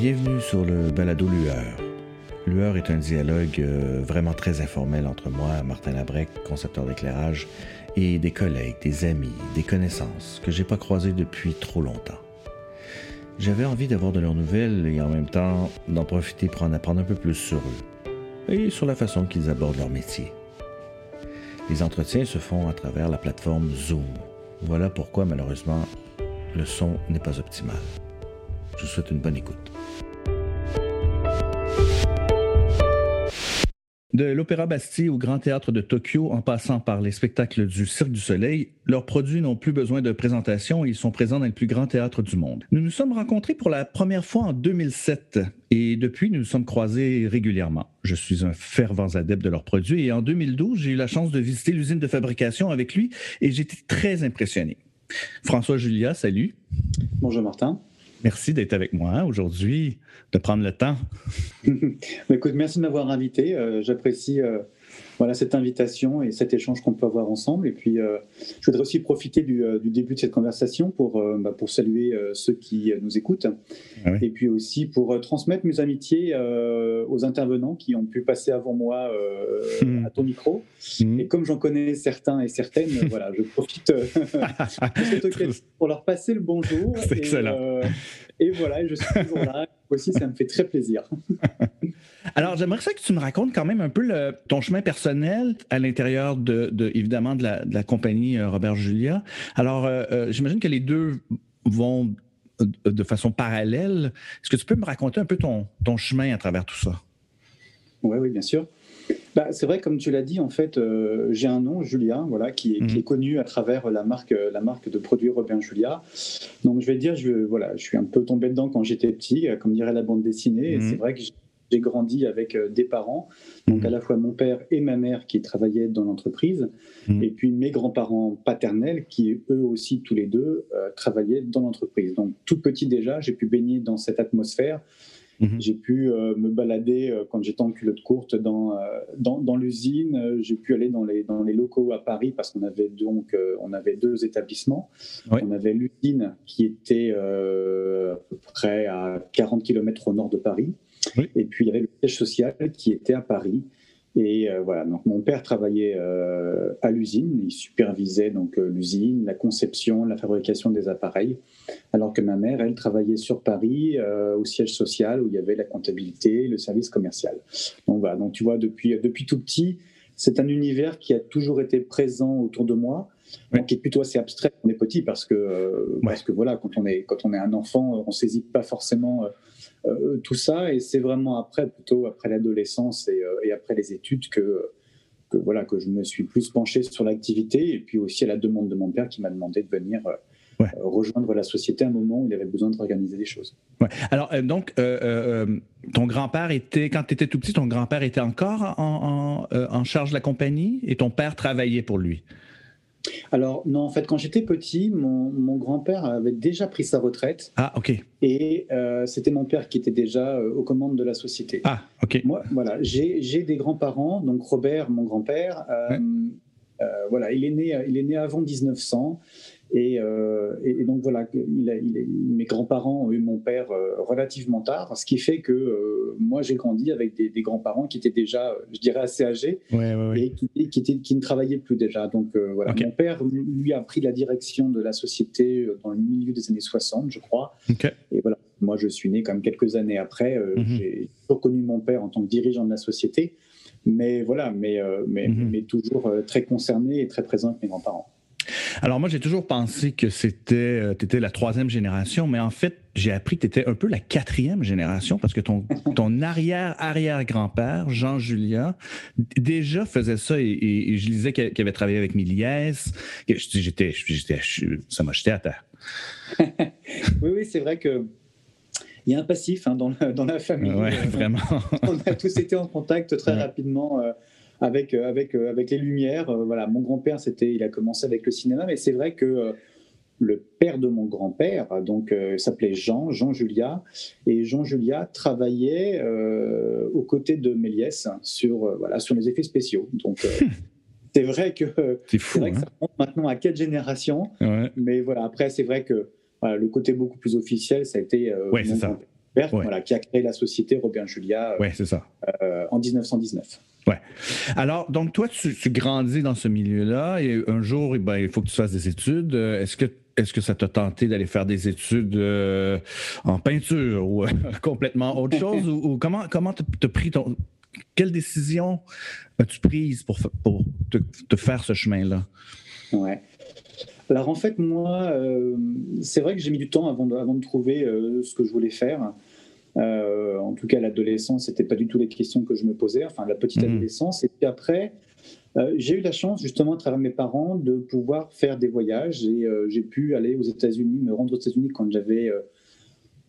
Bienvenue sur le balado Lueur. Lueur est un dialogue euh, vraiment très informel entre moi, Martin Labrec, concepteur d'éclairage, et des collègues, des amis, des connaissances que j'ai pas croisés depuis trop longtemps. J'avais envie d'avoir de leurs nouvelles et en même temps d'en profiter pour en apprendre un peu plus sur eux et sur la façon qu'ils abordent leur métier. Les entretiens se font à travers la plateforme Zoom. Voilà pourquoi malheureusement le son n'est pas optimal. Je vous souhaite une bonne écoute. De l'Opéra Bastille au Grand Théâtre de Tokyo, en passant par les spectacles du Cirque du Soleil, leurs produits n'ont plus besoin de présentation et ils sont présents dans le plus grand théâtre du monde. Nous nous sommes rencontrés pour la première fois en 2007 et depuis, nous nous sommes croisés régulièrement. Je suis un fervent adepte de leurs produits et en 2012, j'ai eu la chance de visiter l'usine de fabrication avec lui et j'étais très impressionné. François Julia, salut. Bonjour Martin. Merci d'être avec moi aujourd'hui, de prendre le temps. Écoute, merci de m'avoir invité. Euh, j'apprécie euh, voilà, cette invitation et cet échange qu'on peut avoir ensemble. Et puis, euh, je voudrais aussi profiter du, euh, début de cette conversation pour, euh, bah, pour saluer ceux qui nous écoutent. Ah et puis aussi pour transmettre mes amitiés aux intervenants qui ont pu passer avant moi hmm. à ton micro. Hmm. Et comme j'en connais certains et certaines, voilà, je profite de cette occasion pour leur passer le bonjour. C'est excellent. Et voilà, je suis toujours là. Aussi, ça me fait très plaisir. Alors, j'aimerais ça que tu me racontes quand même un peu ton chemin personnel à l'intérieur de, évidemment, de la, compagnie euh, Robert Julia. Alors, euh, euh, j'imagine que les deux vont de façon parallèle. Est-ce que tu peux me raconter un peu ton, ton chemin à travers tout ça? Oui, oui, bien sûr. Bah, c'est vrai, comme tu l'as dit, en fait, j'ai un nom, Julia, voilà, qui est, mhm. connu à travers la marque, la marque de produits Robert Julia. Donc, je vais dire, je, voilà, je suis un peu tombé dedans quand j'étais petit, comme dirait la bande dessinée. Et mhm. c'est vrai que j'ai grandi avec euh, des parents, donc à mhm. la fois mon père et ma mère qui travaillaient dans l'entreprise, mhm. et puis mes grands-parents paternels qui eux aussi tous les deux euh, travaillaient dans l'entreprise. Donc tout petit déjà, j'ai pu baigner dans cette atmosphère. Mhm. J'ai pu euh, me balader quand j'étais en culotte courte dans, dans, dans l'usine. J'ai pu aller dans les, dans les locaux à Paris parce qu'on avait donc on avait deux établissements. On avait l'usine qui était à peu près à 40 km au nord de Paris. Et puis il y avait le siège social qui était à Paris. Et euh, voilà, donc mon père travaillait euh, à l'usine, il supervisait donc euh, l'usine, la conception, la fabrication des appareils, alors que ma mère, elle travaillait sur Paris au siège social où il y avait la comptabilité, le service commercial. Donc voilà, donc tu vois depuis depuis tout petit, c'est un univers qui a toujours été présent autour de moi, qui est plutôt assez abstrait quand on est petit parce que parce que voilà, quand on est quand on est un enfant, on saisit pas forcément euh, tout ça. Et c'est vraiment après, plutôt après l'adolescence et, euh, après les études que, que, voilà, que je me suis plus penché sur l'activité. Et puis aussi à la demande de mon père qui m'a demandé de venir. Euh, rejoindre la société à un moment où il avait besoin d'organiser les choses. Ouais. Alors, donc, ton grand-père était, quand tu étais tout petit, ton grand-père était encore en, en, charge de la compagnie et ton père travaillait pour lui? Alors, non, en fait, quand j'étais petit, mon, grand-père avait déjà pris sa retraite. Ah, ok. Et euh, c'était mon père qui était déjà euh, aux commandes de la société. Ah, ok. Moi, voilà, j'ai des grands-parents, donc Robert, mon grand-père, euh, voilà, il est, né, il est né avant 1900. Euh, et, et, donc voilà, il a, il mes grands-parents ont eu mon père euh, relativement tard, ce qui fait que euh, moi j'ai grandi avec des, grands-parents qui étaient déjà, je dirais, assez âgés et qui, qui, qui, ne travaillaient plus déjà. Donc voilà, mon père lui a pris la direction de la société dans le milieu des années 60, je crois. Et voilà, moi je suis né quand même quelques années après. Mhm. J'ai reconnu mon père en tant que dirigeant de la société, mais voilà, mais, mais, mhm. mais toujours très concerné et très présent avec mes grands-parents. Alors moi, j'ai toujours pensé que c'était, euh, tu étais la troisième génération, mais en fait, j'ai appris que tu étais un peu la quatrième génération parce que ton, ton arrière-arrière-grand-père, Jean Julien, déjà faisait ça et, je lisais qu'il avait travaillé avec Miliès. J'étais, j'étais, ça m'a jeté à terre. oui, oui, c'est vrai que il y a un passif hein, dans, la, dans, la famille. Oui, vraiment. on a tous été en contact très rapidement. Euh, avec, euh, avec, euh, avec les lumières. Euh, voilà, mon grand-père, c'était, il a commencé avec le cinéma, mais c'est vrai que le père de mon grand-père, donc s'appelait Jean, Jean Julia, et Jean Julia travaillait aux côtés de Méliès sur voilà sur les effets spéciaux. Donc c'est vrai que c'est fou. Vrai que ça hein. monte maintenant à quatre générations, mais voilà après c'est vrai que le côté beaucoup plus officiel, ça a été ouais, c'est ça père, voilà, qui a créé la société Robin Julia ouais, c'est ça. en 1919. Ouais. Alors, donc, toi, tu, grandis dans ce milieu-là et un jour, eh ben, il faut que tu fasses des études. Est-ce que est-ce que ça t'a tenté d'aller faire des études euh, en peinture ou euh, complètement autre chose? ou, comment comment t'as pris ton. Quelle décision as-tu prise pour, pour te, faire ce chemin-là? Ouais. Alors en fait, moi, euh, c'est vrai que j'ai mis du temps avant de, avant de trouver ce que je voulais faire. En tout cas, l'adolescence, c'était pas du tout les questions que je me posais, enfin la petite mmh. adolescence. Et puis après, euh, j'ai eu la chance, justement, à travers mes parents, de pouvoir faire des voyages et euh, j'ai pu aller aux États-Unis, me rendre aux États-Unis quand j'avais.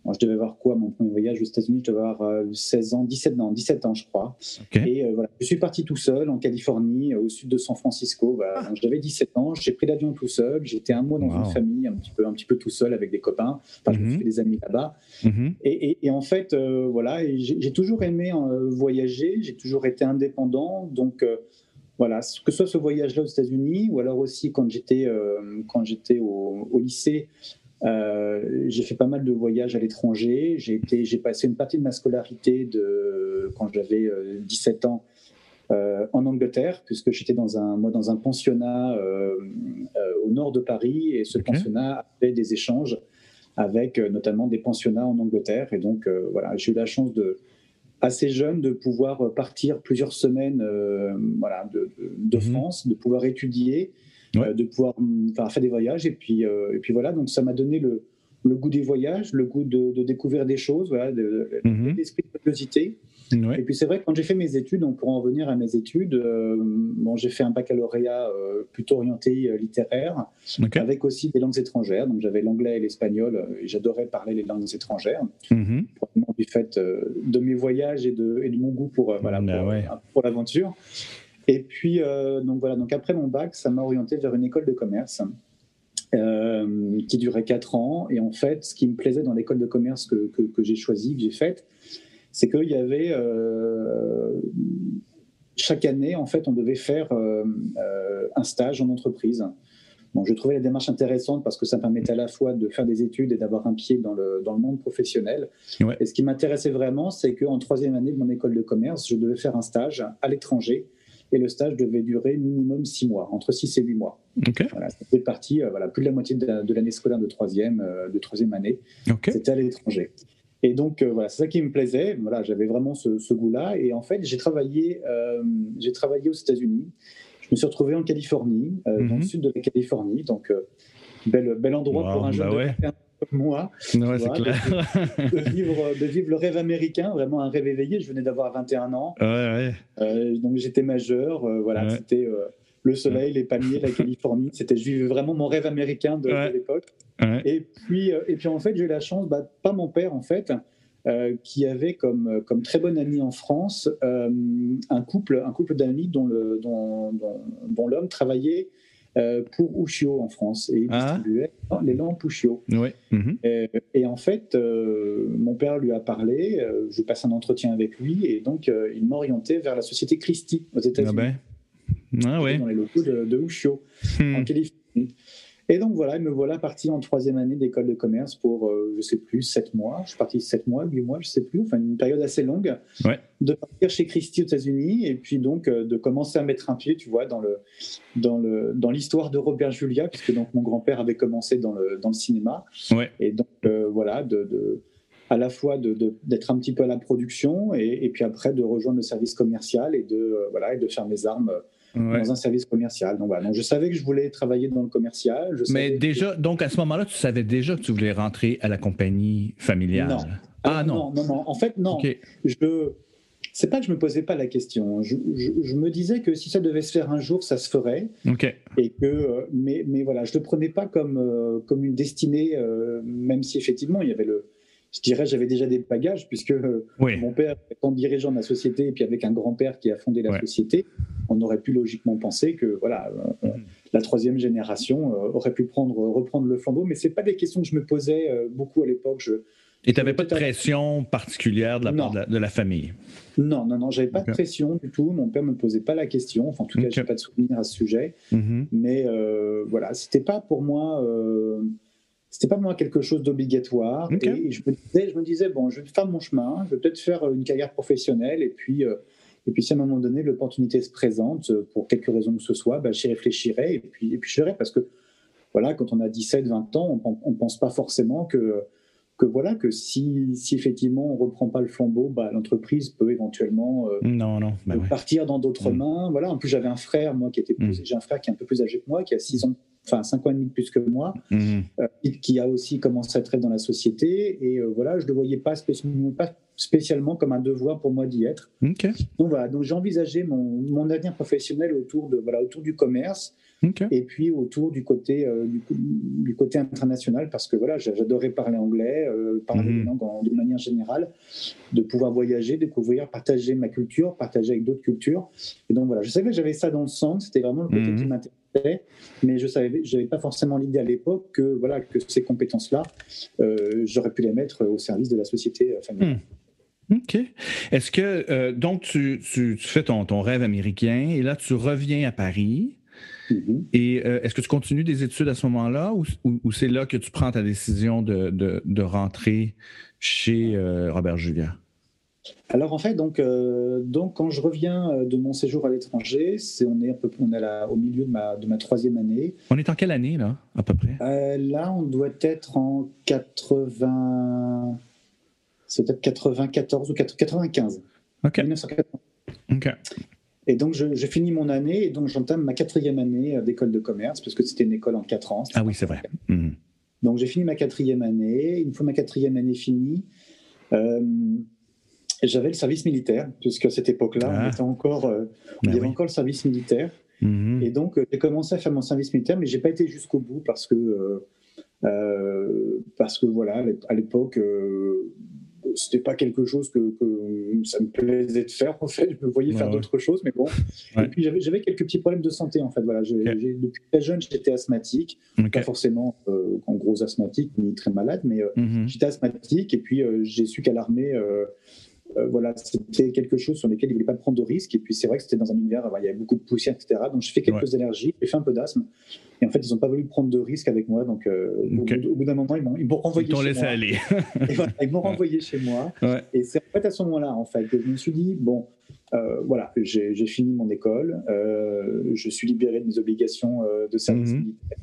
Euh, je devais avoir quoi Mon premier voyage aux États-Unis, je devais avoir 16 ans, 17 ans, 17 ans, je crois. Et voilà, je suis parti tout seul en Californie, au sud de San Francisco. Voilà. Ah. J'avais 17 ans, j'ai pris l'avion tout seul, j'étais un mois dans une famille, un petit, peu, un petit peu tout seul avec des copains. Enfin, je me suis mhm. fait des amis là-bas. Mhm. et, et, en fait, voilà, j'ai toujours aimé voyager, j'ai toujours été indépendant. Donc, voilà, que ce soit ce voyage-là aux États-Unis ou alors aussi quand j'étais euh, quand j'étais au, lycée, euh, j'ai fait pas mal de voyages à l'étranger. J'ai passé une partie de ma scolarité de quand j'avais 17 euh, ans en Angleterre, puisque j'étais dans un moi dans un pensionnat au nord de Paris et ce pensionnat avait des échanges avec notamment des pensionnats en Angleterre et donc voilà, j'ai eu la chance de assez jeune de pouvoir partir plusieurs semaines euh, voilà, de, mhm. France, de pouvoir étudier, euh, de pouvoir faire des voyages. Et puis, euh, et puis voilà, donc ça m'a donné le, le, goût des voyages, le goût de, découvrir des choses, voilà, mhm. l'esprit de curiosité. Et puis c'est vrai que quand j'ai fait mes études, donc pour en revenir à mes études, euh, bon, j'ai fait un baccalauréat euh, plutôt orienté euh, littéraire, avec aussi des langues étrangères. Donc j'avais l'anglais et l'espagnol, et j'adorais parler les langues étrangères, mm du fait de mes voyages et de, et de mon goût pour, voilà, bah pour, l'aventure. Et puis donc voilà, donc après mon bac, ça m'a orienté vers une école de commerce. qui durait 4 ans. Et en fait, ce qui me plaisait dans l'école de commerce que, que, que j'ai choisie, que j'ai faite, c'est qu'il y avait euh, chaque année, en fait, on devait faire euh, euh, un stage en entreprise. Bon, je trouvais la démarche intéressante parce que ça permettait à la fois de faire des études et d'avoir un pied dans le, dans le monde professionnel. Et ce qui m'intéressait vraiment, c'est qu'en troisième année de mon école de commerce, je devais faire un stage à l'étranger. Et le stage devait durer minimum six mois, entre six et huit mois. Voilà, c'était parti, voilà, plus de la moitié de l'année scolaire de troisième, de troisième année. C'était à l'étranger. Et donc, euh, voilà, c'est ça qui me plaisait. Voilà, j'avais vraiment ce, goût-là. Et en fait, j'ai travaillé, euh, j'ai travaillé aux États-Unis. Je me suis retrouvé en Californie, euh, dans le mhm. sud de la Californie. Donc, bel, bel endroit pour un jeune bah comme moi. Ouais, c'est clair. De, vivre, de vivre le rêve américain, vraiment un rêve éveillé. Je venais d'avoir 21 ans. Ouais, donc, j'étais majeur. voilà, c'était le soleil, les palmiers, la Californie. C'était, je vivais vraiment mon rêve américain de, l'époque. Et, puis, euh, et puis, en fait, j'ai eu la chance, bah, pas mon père, en fait, euh, qui avait comme, euh, comme très bon ami en France un couple, un couple d'amis dont, le, dont, dont, l'homme travaillait pour Ushio en France et il ah. distribuait les lampes Ushio. Mhm. Et, en fait, mon père lui a parlé, je passe un entretien avec lui et donc il m'a orienté vers la société Christie aux États-Unis. Ah ben. Ah dans les locaux de, de Ushio, hmm. en Californie. Et donc voilà, me voilà parti en troisième année d'école de commerce pour, euh, je sais plus, sept mois. Je suis parti sept mois, huit mois, je sais plus, enfin une période assez longue. De partir chez Christie aux États-Unis et puis donc euh, de commencer à mettre un pied, tu vois, dans le dans le dans l'histoire de Robert Julia, puisque donc mon grand-père avait commencé dans le dans le cinéma. Et donc euh, voilà, de, de à la fois d'être un petit peu à la production et, et, puis après de rejoindre le service commercial et de voilà et de faire mes armes dans un service commercial. Donc, voilà. donc je savais que je voulais travailler dans le commercial. Mais déjà, donc à ce moment-là, tu savais déjà que tu voulais rentrer à la compagnie familiale? Non. Ah, non. non. non, En fait, non. Je c'est pas que je me posais pas la question. Je, je, me disais que si ça devait se faire un jour, ça se ferait. Ok. Et que, mais, mais voilà, je le prenais pas comme euh, comme une destinée, euh, même si effectivement il y avait le, je dirais, j'avais déjà des bagages, puisque euh, mon père étant dirigeant de la société, et puis avec un grand-père qui a fondé la société, on aurait pu logiquement penser que voilà, euh, mhm. la troisième génération euh, aurait pu prendre, reprendre le flambeau. Mais ce pas des questions que je me posais beaucoup à l'époque. Je, et tu n'avais pas de pression particulière de la part de la, famille? Non, non, non, j'avais pas de pression du tout. Mon père ne me posait pas la question. Enfin, en tout cas, je n'ai pas de souvenir à ce sujet. Mhm. Mais voilà, c'était pas pour moi c'était pas moi quelque chose d'obligatoire. Et, je, me disais, je me disais, bon, je vais faire mon chemin, je vais peut-être faire une carrière professionnelle, et puis, et puis si à un moment donné l'opportunité se présente, pour quelque raison que ce soit, bah, j'y réfléchirai, et puis, et puis je verrai, parce que voilà, quand on a 17, 20 ans, on ne pense pas forcément que que voilà que si, si effectivement on reprend pas le flambeau, bah, l'entreprise peut éventuellement euh, non, non, bah partir dans d'autres mm. mains. Voilà. En plus, j'avais un frère, moi, qui était mm. j'ai un frère qui est un peu plus âgé que moi, qui a 6 ans, enfin 5 ans et demi de plus que moi, mm. euh, qui a aussi commencé à être dans la société. Et euh, voilà, je ne le voyais pas spécialement, pas spécialement comme un devoir pour moi d'y être. Donc voilà, donc j'ai envisagé mon, mon, avenir professionnel autour de voilà autour du commerce. Et puis autour du côté, euh, du, côté international, parce que voilà, j'adorais parler anglais, euh, parler mm de manière générale, de pouvoir voyager, découvrir, partager ma culture, partager avec d'autres cultures. Et donc voilà, je savais que j'avais ça dans le sang, c'était vraiment le côté qui mhm. m'intéressait, mais je savais, j'avais pas forcément l'idée à l'époque que voilà que ces compétences-là, euh, j'aurais pu les mettre au service de la société familiale. Hmm. OK. Est-ce que, donc, tu, tu, tu fais ton, ton, rêve américain et là, tu reviens à Paris. Mm-hmm. Et euh, est-ce que tu continues des études à ce moment-là ou, c'est là que tu prends ta décision de, de, rentrer chez euh, Robert Julien? Alors en fait, donc, euh, donc quand je reviens de mon séjour à l'étranger, c'est on est un peu on est là, au milieu de ma, de ma troisième année. On est en quelle année là, à peu près? Là, on doit être en 80, c'est peut-être 94 ou 95. Ok. 1995. Ok. Et donc, je, finis mon année et donc j'entame ma quatrième année euh, d'école de commerce, parce que c'était une école en quatre ans. Ah oui, c'est vrai. Mhm. Donc, j'ai fini ma quatrième année. Une fois ma quatrième année finie, euh, j'avais le service militaire, puisque cette époque-là, ah. encore, euh, il y ben avait encore le service militaire. Mhm. Et donc, j'ai commencé à faire mon service militaire, mais j'ai pas été jusqu'au bout parce que, parce que voilà, à l'époque, c'était pas quelque chose que, ça me plaisait de faire en fait. Je me voyais faire d'autres choses, mais bon. Et puis j'avais quelques petits problèmes de santé en fait. Voilà, depuis très jeune, j'étais asthmatique, pas forcément euh, en gros asthmatique ni très malade, mais euh, mm-hmm. j'étais asthmatique. Et puis euh, j'ai su qu'à l'armée, euh, voilà, c'était quelque chose sur lequel il ne voulait pas prendre de risques. Et puis c'est vrai que c'était dans un univers, il y avait beaucoup de poussière, etc. Donc j'ai fait quelques allergies, j'ai fait un peu d'asthme. Et en fait, ils n'ont pas voulu prendre de risques avec moi. Donc euh, au, bout d'un moment, ils m'ont renvoyé ils chez moi. aller. ils m'ont renvoyé chez moi. Et c'est en fait à ce moment-là, en fait, que je me suis dit, bon, euh, voilà, j'ai fini mon école, je suis libéré de mes obligations de service mhm. militaire.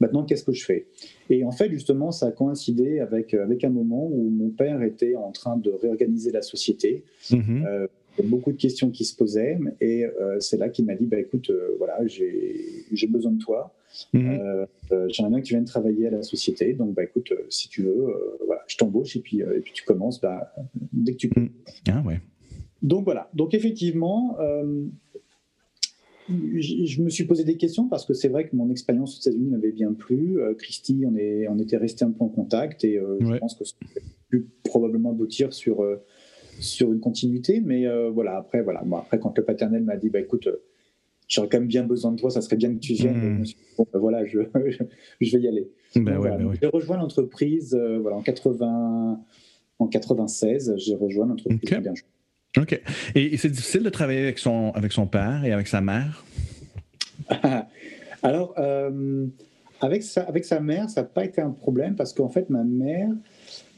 Maintenant, qu'est-ce que je fais? Et en fait, justement, ça a coïncidé avec, euh, avec un moment où mon père était en train de réorganiser la société. Mhm. Euh, beaucoup de questions qui se posaient et euh, c'est là qu'il m'a dit bah, écoute, voilà, j'ai besoin de toi. Mhm. J'aimerais bien que tu viennes travailler à la société. Donc, bah, écoute, si tu veux, voilà, je t'embauche et puis, et puis tu commences bah, dès que tu peux. Mhm. Ah, ouais. Donc, voilà. Donc, effectivement, je me suis posé des questions parce que c'est vrai que mon expérience aux États-Unis m'avait bien plu. Euh, Christy, on, est, on était resté un peu en contact et euh, je pense que ça aurait pu probablement aboutir sur, euh, sur une continuité. Mais voilà, après, voilà, moi, après, quand le paternel m'a dit, bah, écoute, j'aurais quand même bien besoin de toi, ça serait bien que tu viennes. Mmh. bon, ben, voilà, je, je, vais y aller. Ben ben j'ai rejoint l'entreprise voilà, en, 80, en 96. J'ai rejoint l'entreprise okay. OK. Et, c'est difficile de travailler avec son, avec son père et avec sa mère? Alors, euh, avec, sa, avec sa mère, ça n'a pas été un problème parce qu'en fait, ma mère,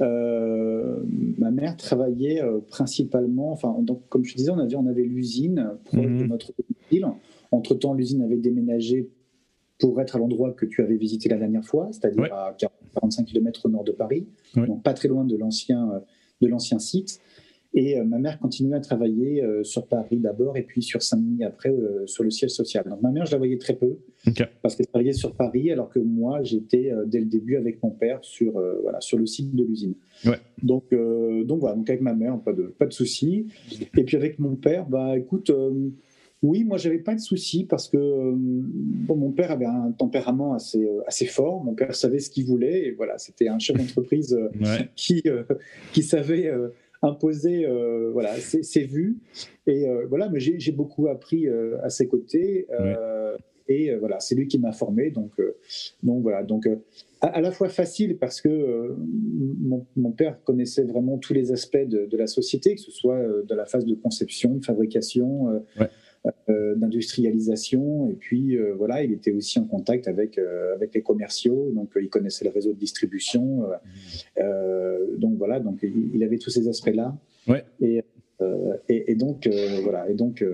euh, ma mère travaillait euh, principalement, enfin, donc, comme je disais, on avait, on avait l'usine proche de mhm. notre ville. Entre-temps, l'usine avait déménagé pour être à l'endroit que tu avais visité la dernière fois, c'est-à-dire à 45 km au nord de Paris, donc pas très loin de l'ancien de l'ancien site. Et euh, ma mère continuait à travailler euh, sur Paris d'abord et puis sur Saint-Denis après euh, sur le siège social. Donc ma mère, je la voyais très peu parce qu'elle travaillait sur Paris alors que moi, j'étais dès le début avec mon père sur, voilà, sur le site de l'usine. Donc, donc voilà, donc avec ma mère, pas de, pas de soucis. Et puis avec mon père, bah écoute, oui, moi j'avais pas de soucis parce que bon, mon père avait un tempérament assez, assez fort. Mon père savait ce qu'il voulait et voilà, c'était un chef d'entreprise qui, qui savait imposer euh, voilà, ses, vues. Et euh, voilà, mais j'ai beaucoup appris euh, à ses côtés. Et voilà, c'est lui qui m'a formé. Donc, donc voilà, donc à, la fois facile parce que mon, père connaissait vraiment tous les aspects de, la société, que ce soit de la phase de conception, de fabrication. D'industrialisation. Et puis voilà, il était aussi en contact avec, avec les commerciaux, donc il connaissait le réseau de distribution. donc voilà, donc il, avait tous ces aspects-là. Ouais. Et, et, donc voilà, et donc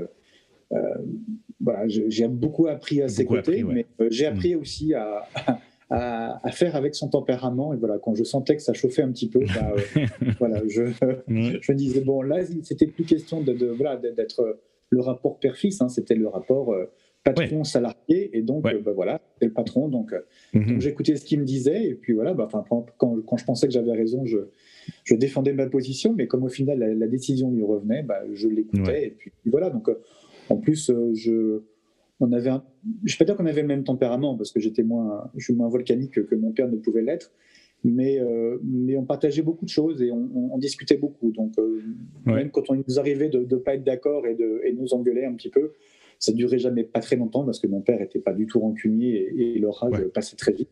voilà, j'ai beaucoup appris à ses côtés, mais j'ai mm. appris aussi à, à, faire avec son tempérament. Et voilà, quand je sentais que ça chauffait un petit peu, bah, euh, voilà, je, je me disais, bon, là, c'était plus question de, de voilà, d'être le rapport père-fils, hein, c'était le rapport euh, patron-salarié. Et donc, bah, voilà, c'était le patron. Donc, euh, mhm. donc j'écoutais ce qu'il me disait. Et puis voilà, bah, quand, quand, je pensais que j'avais raison, je, je défendais ma position. Mais comme au final, la, décision lui revenait, bah, je l'écoutais. Et puis voilà, donc en plus, je on avait je ne vais pas dire qu'on avait le même tempérament parce que j'étais moins, je suis moins volcanique que, mon père ne pouvait l'être, mais, euh, mais on partageait beaucoup de choses et on, discutait beaucoup. Donc, euh, même quand on nous arrivait de ne pas être d'accord et de, et nous engueuler un petit peu, ça durait jamais pas très longtemps parce que mon père était pas du tout rancunier et, l'orage passait très vite.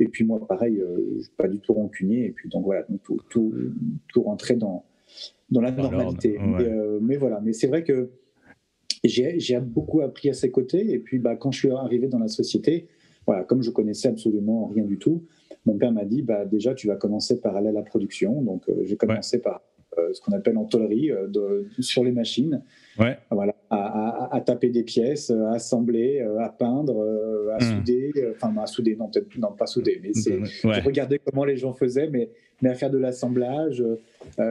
Et puis moi, pareil, euh, pas du tout rancunier. Et puis donc voilà, tout, tout, tout rentrait dans, dans la normalité. mais, voilà, mais c'est vrai que j'ai beaucoup appris à ses côtés. Et puis, bah, quand je suis arrivé dans la société, voilà, comme je connaissais absolument rien du tout, mon père m'a dit bah, déjà, tu vas commencer par aller à la production. Donc, euh, j'ai commencé par euh, ce qu'on appelle en tôlerie euh, sur les machines. Ouais. Voilà, à, taper des pièces, à assembler, à peindre, à hmm. souder. Enfin, à souder, non, peut-être non, pas souder, mais c'est regarder comment les gens faisaient, mais, mais à faire de l'assemblage.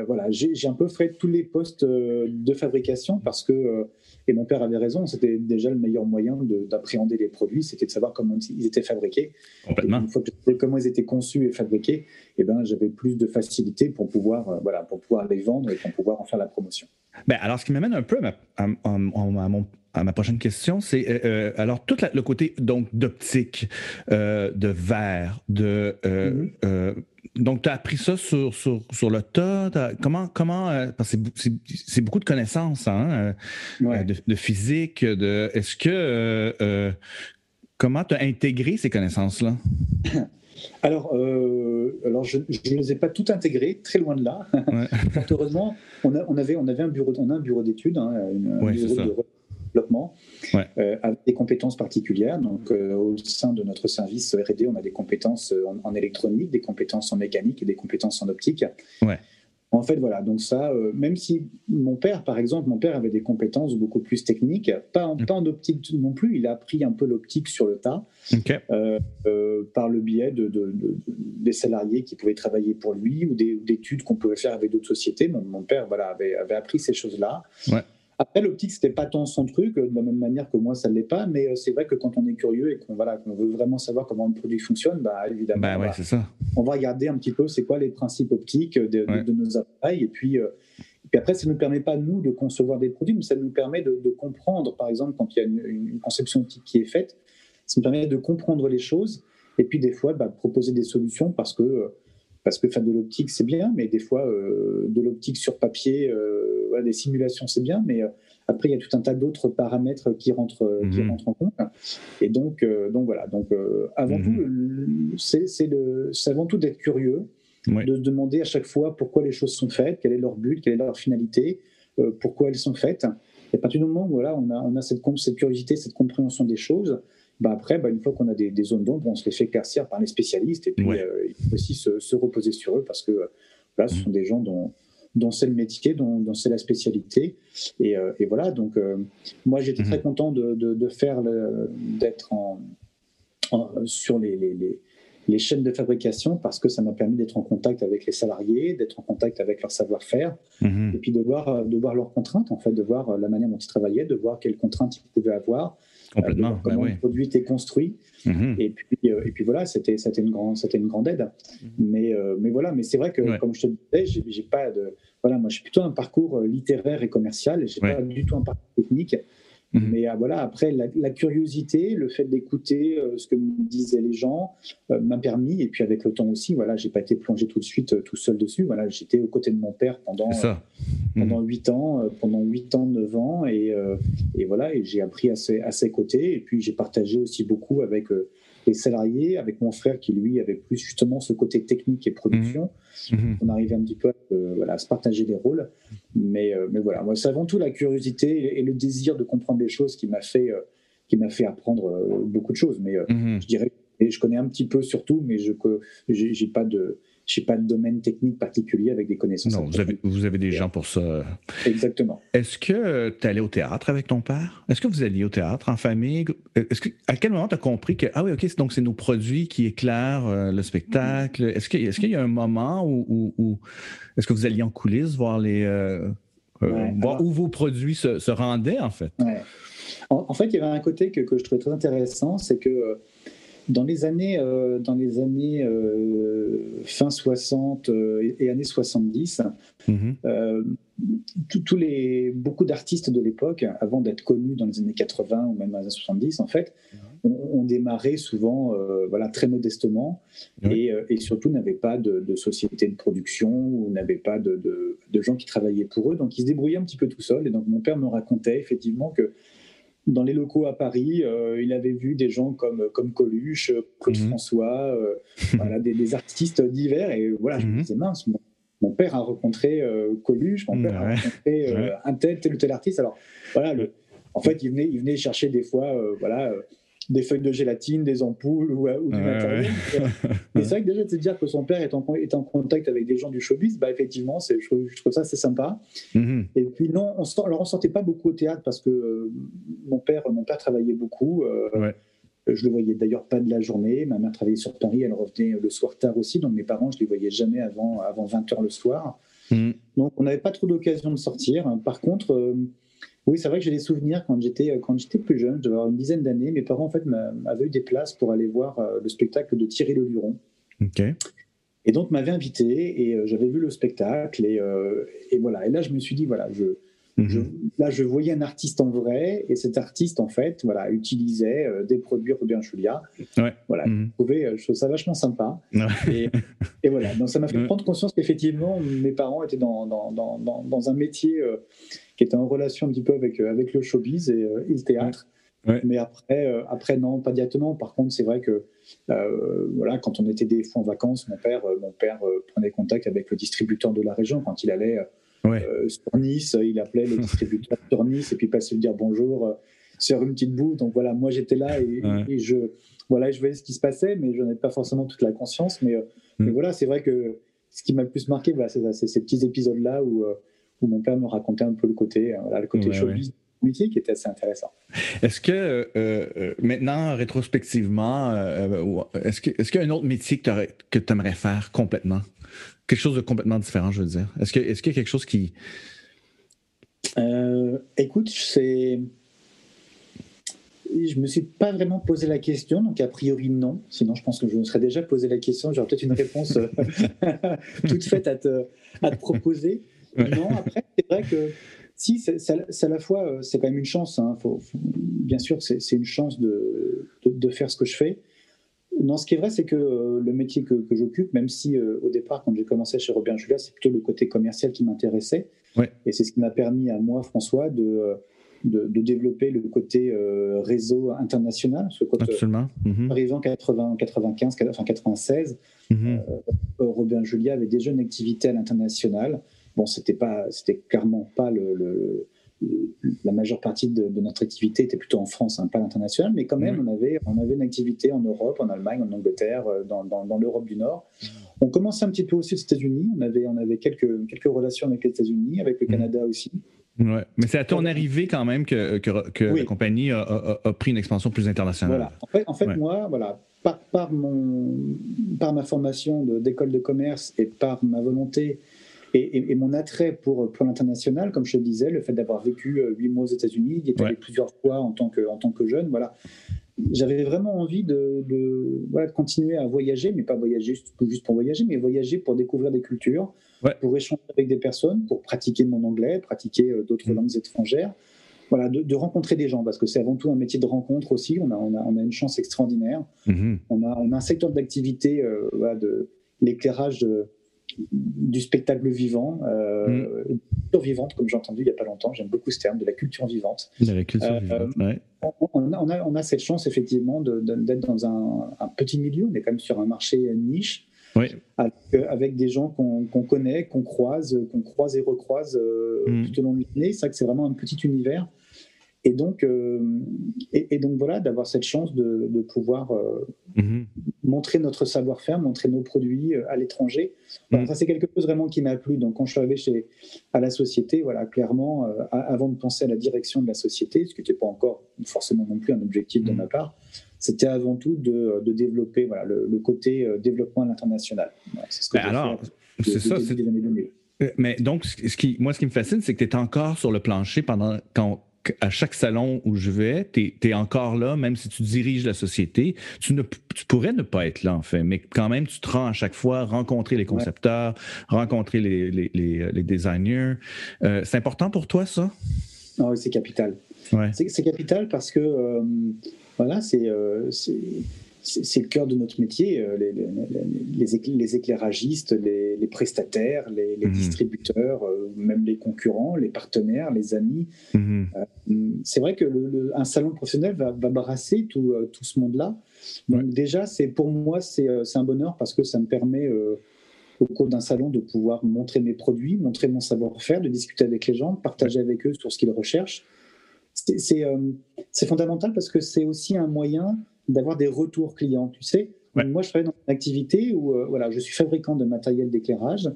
voilà, j'ai un peu fait tous les postes de fabrication parce que et mon père avait raison, c'était déjà le meilleur moyen d'appréhender les produits, c'était de savoir comment ils étaient fabriqués. Complètement. une fois que je savais comment ils étaient conçus et fabriqués, eh ben, j'avais plus de facilité pour pouvoir, euh, voilà, pour pouvoir les vendre et pour pouvoir en faire la promotion. Ben, alors, ce qui m'amène un peu à ma, à, ma prochaine question, c'est euh, euh, alors tout le côté donc d'optique, de verre, de mm-hmm donc, tu as appris ça sur, sur, sur le tas. Comment, comment euh, parce que c'est beaucoup de connaissances hein, euh, de, physique. De, Est-ce que. Euh, comment tu as intégré ces connaissances-là? Alors, alors je ne les ai pas toutes intégrées, très loin de là. heureusement, on, a, on, avait, on avait un bureau, on a un bureau d'études, hein, un bureau de développement euh, avec des compétences particulières. Donc, euh, au sein de notre service R&D, on a des compétences en, électronique, des compétences en mécanique et des compétences en optique. En fait, voilà, donc ça, euh, même si mon père, par exemple, mon père avait des compétences beaucoup plus techniques, pas en, mm. optique non plus, il a appris un peu l'optique sur le tas, par le biais de, des salariés qui pouvaient travailler pour lui ou d'études qu'on pouvait faire avec d'autres sociétés. Mon, père voilà, avait, avait appris ces choses-là. Ouais. Après, l'optique, c'était pas tant son truc, de la même manière que moi, ça ne l'est pas, mais euh, c'est vrai que quand on est curieux et qu'on voilà, qu'on veut vraiment savoir comment le produit fonctionne, bah, évidemment, bah, ouais, ça. on va regarder un petit peu c'est quoi les principes optiques de, nos appareils. Et puis, euh, et puis après, ça ne nous permet pas, nous, de concevoir des produits, mais ça nous permet de, comprendre, par exemple, quand il y a une, conception optique qui est faite, ça nous permet de comprendre les choses et puis des fois, bah, proposer des solutions parce que euh, parce que faire de l'optique, c'est bien, mais des fois, euh, de l'optique sur papier, euh, des simulations, c'est bien, mais euh, après, il y a tout un tas d'autres paramètres qui rentrent, qui mhm. rentrent en compte. Et donc, donc voilà. Donc, avant mhm. tout, c'est avant tout d'être curieux, de se demander à chaque fois pourquoi les choses sont faites, quel est leur but, quelle est leur finalité, pourquoi elles sont faites. Et à partir du moment où voilà, on a, on a cette, cette curiosité, cette compréhension des choses, bah après, bah une fois qu'on a des, zones d'ombre, on se les fait éclaircir par les spécialistes et puis euh, il faut aussi se, reposer sur eux parce que là, ce mmh. sont des gens dont, dont c'est le métier, dont, dont c'est la spécialité. Et, euh, et voilà, donc euh, moi j'étais très mmh. content de, de, faire, d'être en, sur les, les, les, chaînes de fabrication parce que ça m'a permis d'être en contact avec les salariés, d'être en contact avec leur savoir-faire mmh. et puis de voir, de voir leurs contraintes, en fait, de voir la manière dont ils travaillaient, de voir quelles contraintes ils pouvaient avoir Complètement. Ben comment le produit était construit. Mhm. Et, puis, euh, et puis voilà, c'était une, grande, une grande aide. Mhm. mais, euh, mais voilà, mais c'est vrai que, comme je te disais, j'ai pas de. Voilà, moi, je suis plutôt un parcours euh, littéraire et commercial. J'ai n'ai pas du tout un parcours technique. Mhm. Mais ah, voilà, après, la, curiosité, le fait d'écouter euh, ce que me disaient les gens euh, m'a permis, et puis avec le temps aussi, voilà, j'ai pas été plongé tout de suite euh, tout seul dessus. Voilà, j'étais aux côtés de mon père pendant, pendant 8 mhm. ans, pendant 8 ans, 9 ans, et, et voilà, et j'ai appris à ses, à ses, côtés, et puis j'ai partagé aussi beaucoup avec les salariés, avec mon frère qui lui avait plus justement ce côté technique et production. Mmh. Mmh. On arrivait un petit peu à, voilà, se partager les rôles. Mais, mais voilà, moi, c'est avant tout la curiosité et, le désir de comprendre les choses qui m'a fait, qui m'a fait apprendre beaucoup de choses. Mais je dirais, et je connais un petit peu surtout, mais je n'ai pas de je n'ai pas de domaine technique particulier avec des connaissances. Non, vous avez, vous avez, des gens pour ça. Exactement. Est-ce que tu allé au théâtre avec ton père? Est-ce que vous alliez au théâtre en famille? Est-ce que, à quel moment tu as compris que, ah oui, OK, donc c'est nos produits qui éclairent euh, le spectacle? Est-ce qu'il y a un moment où, est-ce que vous alliez en coulisses voir les. Euh, euh, voir où vos produits se, rendaient, en fait? En, fait, il y avait un côté que, que je trouvais très intéressant, c'est que dans les années, euh, dans les années euh, fin 60 euh, et, années 70, mhm. les, beaucoup d'artistes de l'époque, avant d'être connus dans les années 80 ou même dans les années 70, en fait, mhm. ont, démarré souvent voilà, très modestement et, surtout n'avaient pas de, société de production ou n'avaient pas de, de, gens qui travaillaient pour eux. Donc ils se débrouillaient un petit peu tout seuls. Et donc mon père me racontait effectivement que dans les locaux à Paris, euh, il avait vu des gens comme, comme Coluche, Claude mhm. François, euh, voilà, des, artistes divers. Et voilà, je me mhm. disais, mince, mon, père a rencontré euh, Coluche, mon père a rencontré un tel, tel ou tel artiste. Alors, voilà, le, en fait, il venait, il venait chercher des fois, voilà des feuilles de gélatine, des ampoules ou, du matériel. Et c'est vrai que déjà de se dire que son père est en, est en contact avec des gens du showbiz, bah effectivement, je, je trouve ça c'est sympa. Mm-hmm. Et puis non, on sort, alors on sortait pas beaucoup au théâtre parce que euh, mon père, mon père travaillait beaucoup. Euh, je le voyais d'ailleurs pas de la journée. Ma mère travaillait sur Paris, elle revenait le soir tard aussi. Donc mes parents, je les voyais jamais avant, avant 20 h le soir. Mm. Donc on n'avait pas trop d'occasion de sortir. Par contre, euh, oui, c'est vrai que j'ai des souvenirs quand j'étais euh, quand j'étais plus jeune, avoir une dizaine d'années. Mes parents en fait m'avaient eu des places pour aller voir euh, le spectacle de Thierry Le Luron. Ok. Et donc m'avaient invité et euh, j'avais vu le spectacle et, et, voilà. Et là je me suis dit voilà je, je, mhm. là je voyais un artiste en vrai et cet artiste en fait voilà utilisait des produits Robin Julia. Ouais. Voilà. Mhm. je trouvais ça vachement sympa. Et, et, voilà. Donc ça m'a fait prendre conscience qu'effectivement mes parents étaient dans dans, dans, dans un métier qui était en relation un petit peu avec, euh, avec le showbiz et, euh, le théâtre. Mais après, euh, après, non, pas directement. Par contre, c'est vrai que voilà, quand on était des fois en vacances, mon père, mon père prenait contact avec le distributeur de la région. Quand il allait sur Nice, il appelait le distributeur sur Nice et puis passait lui dire bonjour sur une petite boue. Donc voilà, moi j'étais là et, je, voilà, je voyais ce qui se passait, mais je n'avais pas forcément toute la conscience. Mais, mais mm. voilà, c'est vrai que ce qui m'a le plus marqué, voilà, c'est ces petits épisodes-là où où mon père me racontait un peu le côté, euh, voilà, le côté showbiz métier qui était assez intéressant. Est-ce que euh, euh, maintenant, rétrospectivement, est-ce qu'il est y a un autre métier que tu aimerais faire complètement? Quelque chose de complètement différent, je veux dire. Est-ce qu'il est y a quelque chose qui. écoute, c'est. Je me suis pas vraiment posé la question, donc a priori non. Sinon, je pense que je me serais déjà posé la question. J'aurais peut-être une réponse toute faite à te, à te proposer. Non, après, c'est vrai que si, c'est à la fois, euh, c'est quand même une chance. Hein, bien sûr, c'est une chance de, de, faire ce que je fais. Non, ce qui est vrai, c'est que euh, le métier que, que j'occupe, même si euh, au départ, quand j'ai commencé chez Robert Julia, c'est plutôt le côté commercial qui m'intéressait. Et c'est ce qui m'a permis à moi, François, de, de, développer le côté réseau international. Parce que quand, Absolument. Mm Arrivant en 80, 95, enfin 96, mm Robert Julia avait déjà une activité à l'international. Bon, c'était pas, c'était clairement pas le, la majeure partie de, notre activité était plutôt en France, hein, pas à l'international, mais quand même, on, avait, on avait une activité en Europe, en Allemagne, en Angleterre, euh, dans, dans, l'Europe du Nord. On commençait un petit peu aussi aux États-Unis. On avait, on avait quelques, quelques relations avec les États-Unis, avec le mmh. Canada aussi. Ouais. Mais c'est à ton arrivée quand même que, que, que la compagnie a, a, pris une expansion plus internationale. Voilà. En fait, en fait moi, voilà, par, par, mon, par ma formation d'école de, commerce et par ma volonté et, mon attrait pour, pour l'international, comme je te disais, le fait d'avoir vécu euh, huit mois aux États-Unis, d'y être allé plusieurs fois en tant que, en tant que jeune, voilà. J'avais vraiment envie de, de, voilà, de, continuer à voyager, mais pas voyager juste, juste pour voyager, mais voyager pour découvrir des cultures, pour échanger avec des personnes, pour pratiquer mon anglais, pratiquer euh, d'autres mmh. langues étrangères. Voilà, de, rencontrer des gens, parce que c'est avant tout un métier de rencontre aussi. On a, on a, on a une chance extraordinaire. Mmh. On, a, on a un secteur d'activité, euh, voilà, de l'éclairage de du spectacle vivant, euh, mm. culture vivante, comme j'ai entendu il n'y a pas longtemps. J'aime beaucoup ce terme, de la culture vivante. De la culture vivante, on, a, on, a, cette chance, effectivement, d'être dans un, un, petit milieu. On est quand même sur un marché niche. Avec, des gens qu'on connaît, qu'on croise, qu'on croise et recroise mm. tout au long de l'année. C'est vrai que c'est vraiment un petit univers et donc, euh, et, donc voilà, d'avoir cette chance de, pouvoir euh, mhm. montrer notre savoir-faire, montrer nos produits euh, à l'étranger. Mhm. Ça, c'est quelque chose vraiment qui m'a plu. Donc, quand je suis arrivé chez, à la société, voilà, clairement, avant de penser à la direction de la société, ce qui n'était pas encore forcément non plus un objectif de mhm. ma part, c'était avant tout de, développer voilà, le, côté développement à l'international. c'est ce que alors, c'est ça. Mais donc, ce qui, moi, ce qui me fascine, c'est que tu es encore sur le plancher pendant quand à chaque salon où je vais, tu es, encore là, même si tu diriges la société. Tu, ne, tu pourrais ne pas être là, en fait, mais quand même, tu te rends à chaque fois, rencontrer les concepteurs, rencontrer les, les, les, designers. Euh, c'est important pour toi, ça? Ah oui, c'est capital. Ouais. C'est capital parce que, euh, voilà, c'est euh, c'est le cœur de notre métier. Euh, les, les, éclairagistes, les, prestataires, les, mhm. distributeurs, euh, même les concurrents, les partenaires, les amis. Mhm. Euh, c'est vrai que le, un salon professionnel va, brasser tout, tout ce monde-là. Donc déjà, c'est pour moi, c'est un bonheur parce que ça me permet au cours d'un salon de pouvoir montrer mes produits, montrer mon savoir-faire, de discuter avec les gens, de partager avec eux sur ce qu'ils recherchent. C'est fondamental parce que c'est aussi un moyen d'avoir des retours clients, tu sais. Moi, je travaille dans une activité où euh, voilà, je suis fabricant de matériel d'éclairage.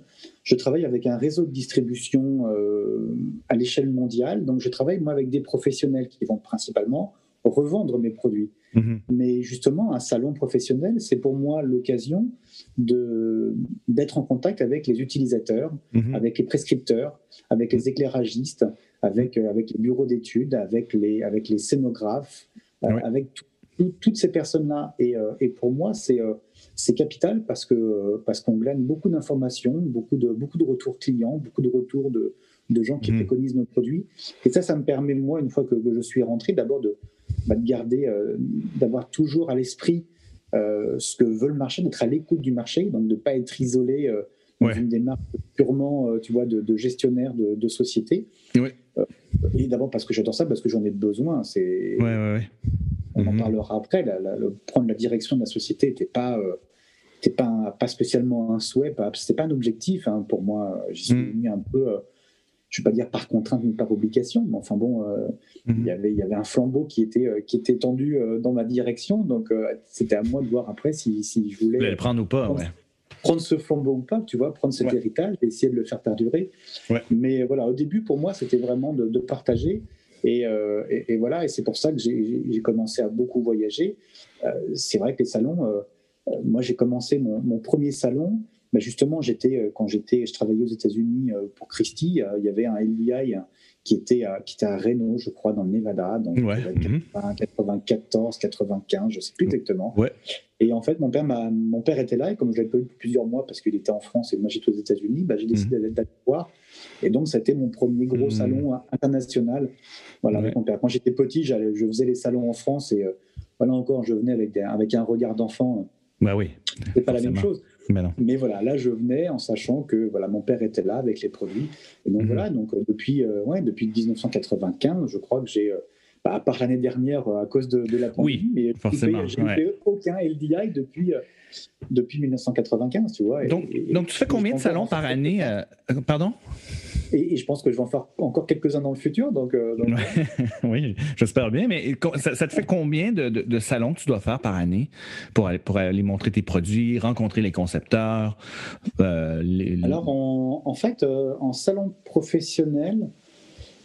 Je travaille avec un réseau de distribution euh, à l'échelle mondiale. Donc, je travaille, moi, avec des professionnels qui vont principalement revendre mes produits. Mhm. Mais justement, un salon professionnel, c'est pour moi l'occasion d'être en contact avec les utilisateurs, mhm. avec les prescripteurs, avec les éclairagistes, avec, euh, avec les bureaux d'études, avec les, avec les scénographes, avec tout toutes ces personnes-là. Et, euh, et, pour moi, c'est euh, c'est capital parce que parce qu'on glane beaucoup d'informations, beaucoup de beaucoup de retours clients, beaucoup de retours de, de gens qui mmh. préconisent nos produits. Et ça, ça me permet moi, une fois que, je suis rentré, d'abord de, bah, de garder, euh, d'avoir toujours à l'esprit ce que veut le marché, d'être à l'écoute du marché, donc de ne pas être isolé dans une démarche purement, tu vois, de, de gestionnaire de, de société. et d'abord parce que j'adore ça, parce que j'en ai besoin. C'est. Ouais, ouais, ouais on en mhm. parlera après, le, prendre la direction de la société n'était pas, euh, pas, pas spécialement un souhait, c'était pas un objectif hein, pour moi. J'y suis mhm. venu un peu, euh, je ne vais pas dire par contrainte ni par obligation, mais enfin bon, euh, mhm. il y avait, il y avait un flambeau qui était, qui était tendu dans ma direction, donc c'était à moi de voir après si, si je voulais. Le prendre ou pas, prendre, prendre ce flambeau ou pas, tu vois, prendre cet héritage et essayer de le faire perdurer. Mais voilà, au début, pour moi, c'était vraiment de, de partager. Euh, et, voilà, et c'est pour ça que j'ai commencé à beaucoup voyager. Euh, c'est vrai que les salons, euh, moi j'ai commencé mon, premier salon, justement j'étais quand j'étais, je travaillais aux États-Unis pour Christie, il y avait un LVI qui était à, qui était à Reno, je crois, dans le Nevada, donc ouais. 94, 95, je sais plus exactement. Ouais. Et en fait, mon père, mon père était là, et comme je l'avais pas eu plusieurs mois parce qu'il était en France et moi j'étais aux États-Unis, bah, j'ai décidé mmh. d'aller voir. Et donc, c'était mon premier gros mmh. salon international. Voilà, avec mon père. Quand j'étais petit, je faisais les salons en France et euh, voilà encore, je venais avec, avec un regard d'enfant. Bah oui. C'est pas la même chose. Mais, voilà, là, je venais en sachant que voilà, mon père était là avec les produits. Et donc, mmh. voilà, donc, euh, depuis, euh, ouais, depuis 1995, je crois que j'ai bah, à part l'année dernière à cause de, la pandémie. Oui, mais forcément. J'ai fait aucun LDI depuis, depuis 1995, tu vois. Donc, donc tu fais combien de salons par année Pardon? Et, je pense que je vais en faire encore quelques-uns dans le futur. Donc, euh, oui, j'espère bien. Mais ça, te fait combien de, salons que tu dois faire par année pour aller, pour aller montrer tes produits, rencontrer les concepteurs euh, Alors, en, fait, euh, en salon professionnel,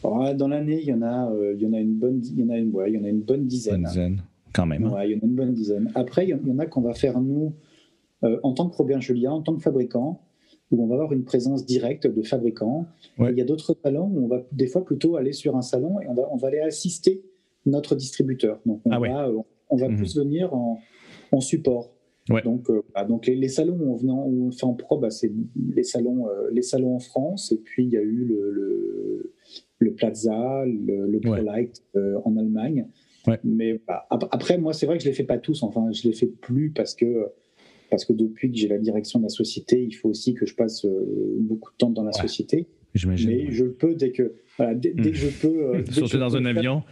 dans l'année, il y en a, il y en a une bonne, il y en a une, il y en a une bonne dizaine. Bonne dizaine, quand même. Hein. il y en a une bonne dizaine. Après, il y en a qu'on va faire nous en tant que Robert Julien, en tant que fabricant où on va avoir une présence directe de fabricants. Il y a d'autres salons où on va des fois plutôt aller sur un salon et on va, on va aller assister notre distributeur. Donc on ah va, on va mhm. plus venir en, en support. Donc, euh, donc les, salons où on, venait, où on fait en pro, bah, c'est les salons, euh, les salons en France, et puis il y a eu le, le, le Plaza, le, le ProLight euh, en Allemagne. Mais bah, après, moi, c'est vrai que je les fais pas tous. Enfin, je les fais plus parce que parce que depuis que j'ai la direction de la société, il faut aussi que je passe beaucoup de temps dans la société. Mais je peux dès que, dès, que je peux. Sauter dans un avion.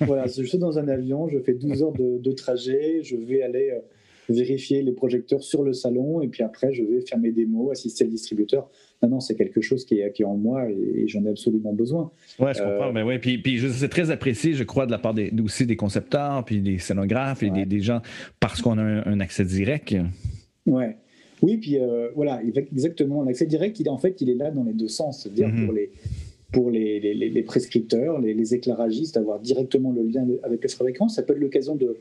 voilà, je saute dans un avion, je fais 12 heures de, de trajet, je vais aller vérifier les projecteurs sur le salon et puis après je vais faire mes démos, assister le distributeur. Non, non, c'est quelque chose qui est, qui est en moi et, j'en ai absolument besoin. Ouais, je comprends. Euh, mais ouais, puis, puis c'est très apprécié, je crois, de la part des, aussi des concepteurs, puis des scénographes et des, des, gens parce qu'on a un, accès direct. Ouais. Oui, puis euh, voilà, exactement. L'accès direct, il, en fait, il est là dans les deux sens. C'est-à-dire mm-hmm. pour les pour les, les, les prescripteurs, les, les, éclairagistes, avoir directement le lien avec le fabricant. Ça peut être l'occasion de,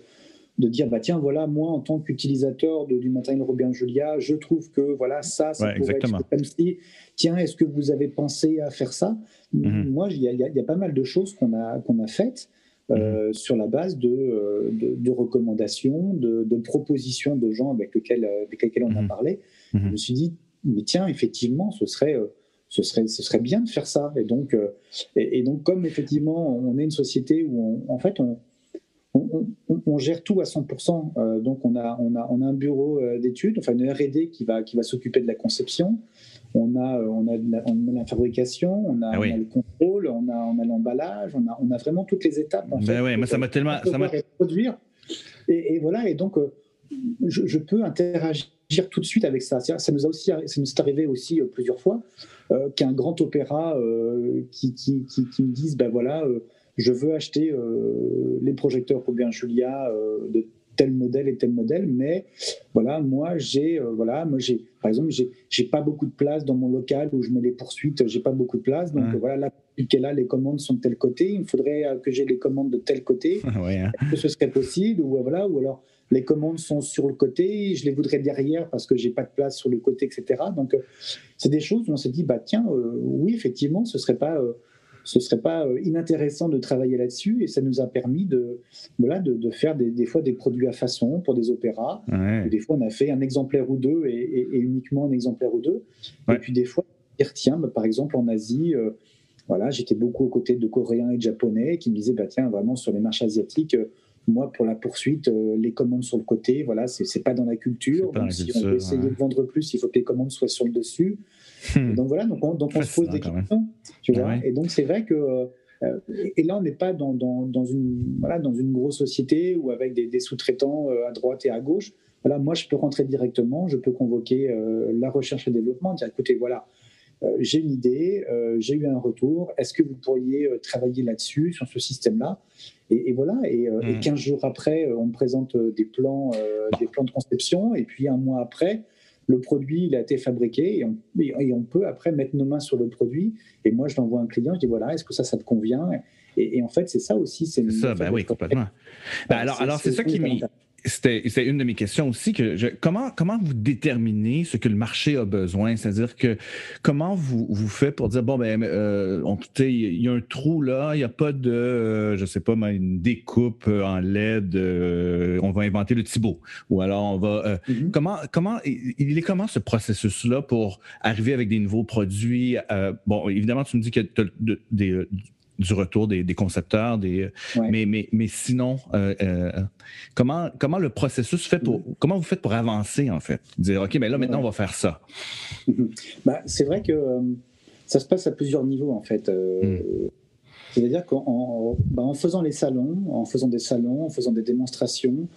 de dire bah tiens voilà moi en tant qu'utilisateur du matériel Robin Julia je trouve que voilà ça ça pourrait être comme si tiens est-ce que vous avez pensé à faire ça? Mhm. moi il y, a pas mal de choses qu'on a qu'on a faites euh, mhm. sur la base de, euh, de, recommandations de, propositions de gens avec lesquels avec lesquels on a mhm. parlé je me suis dit mais tiens effectivement ce serait euh, ce serait, ce serait bien de faire ça. Et donc, et, donc, comme effectivement, on est une société où, en fait, on, on, gère tout à 100%. Euh, donc, on a, on, a, on a un bureau euh, d'études, enfin une R&D qui va, qui va s'occuper de la conception. On a, euh, on a, la, fabrication, on a, ah le contrôle, on a, on a l'emballage, on a, on a vraiment toutes les étapes. En ben ouais, moi, ça m'a tellement. Ça produire. Et, voilà, et donc, je, peux interagir tout de suite avec ça. Ça nous a aussi, ça nous est arrivé aussi plusieurs fois qu'un grand opéra qui, qui, qui, qui, me dise, ben voilà je veux acheter euh, les projecteurs Robin Julia euh, de tel modèle et tel modèle, mais voilà, moi j'ai, euh, voilà, moi j'ai, par exemple, j'ai, j'ai pas beaucoup de place dans mon local où je mets les poursuites, j'ai pas beaucoup de place, donc voilà, là, là, les commandes sont de tel côté, il faudrait que j'ai les commandes de tel côté, hein. est-ce que ce serait possible, ou voilà, ou alors les commandes sont sur le côté, je les voudrais derrière parce que j'ai pas de place sur le côté, etc. Donc c'est des choses où on s'est dit, bah tiens, oui, effectivement, ce serait pas ce serait pas euh, inintéressant de travailler là-dessus et ça nous a permis de, voilà, de, faire des, fois des produits à façon pour des opéras. Des fois, on a fait un exemplaire ou deux et, uniquement un exemplaire ou deux. Et puis des fois, tiens, bah, par exemple en Asie, euh, voilà, j'étais beaucoup aux côtés de Coréens et de Japonais qui me disaient, bah, tiens, vraiment sur les marchés asiatiques, euh, moi, pour la poursuite, les commandes sur le côté, voilà, c'est pas dans la culture. Donc, si on veut essayer de vendre plus, il faut que les commandes soient sur le dessus. Hmm. Donc voilà, donc on, donc on se pose des questions, tu vois. Et donc c'est vrai que euh, et là, on n'est pas dans, dans, dans, une, voilà, dans une grosse société ou avec des, des sous-traitants euh, à droite et à gauche. Voilà, moi, je peux rentrer directement, je peux convoquer euh, la recherche et développement, dire écoutez, voilà, j'ai une idée, j'ai eu un retour, est-ce que vous pourriez travailler là-dessus, sur ce système-là? Et, et, voilà, et, et, 15 hmm. jours après, on me présente des plans, des plans de conception, et puis un mois après, le produit, il a été fabriqué et on, et on, peut après mettre nos mains sur le produit. Et moi, je l'envoie à un client, je dis voilà, est-ce que ça, ça te convient? Et, en fait, c'est ça aussi. C'est ça, ben oui, complètement. Ben alors, alors c'est ça qui m'est c'était une de mes questions aussi. Que je, comment, comment vous déterminez ce que le marché a besoin? C'est-à-dire que comment vous, vous faites pour dire, bon, ben, euh, il y a un trou là, il n'y a pas de, euh, je sais pas, une découpe en LED, euh, on va inventer le Thibaut. Ou alors on va. Mm-hmm. Comment, comment, il est comment ce processus-là pour arriver avec des nouveaux produits? bon, évidemment, tu me dis qu'il y a des du retour des, concepteurs, des, mais, mais, mais sinon, euh, euh, comment, comment le processus fait pour, mm. comment vous faites pour avancer en fait, dire ok, mais là maintenant on va faire ça. Bah, c'est vrai que euh, ça se passe à plusieurs niveaux en fait. Mm. C'est-à-dire qu'en bah, en faisant les salons, en faisant des salons, en faisant des démonstrations,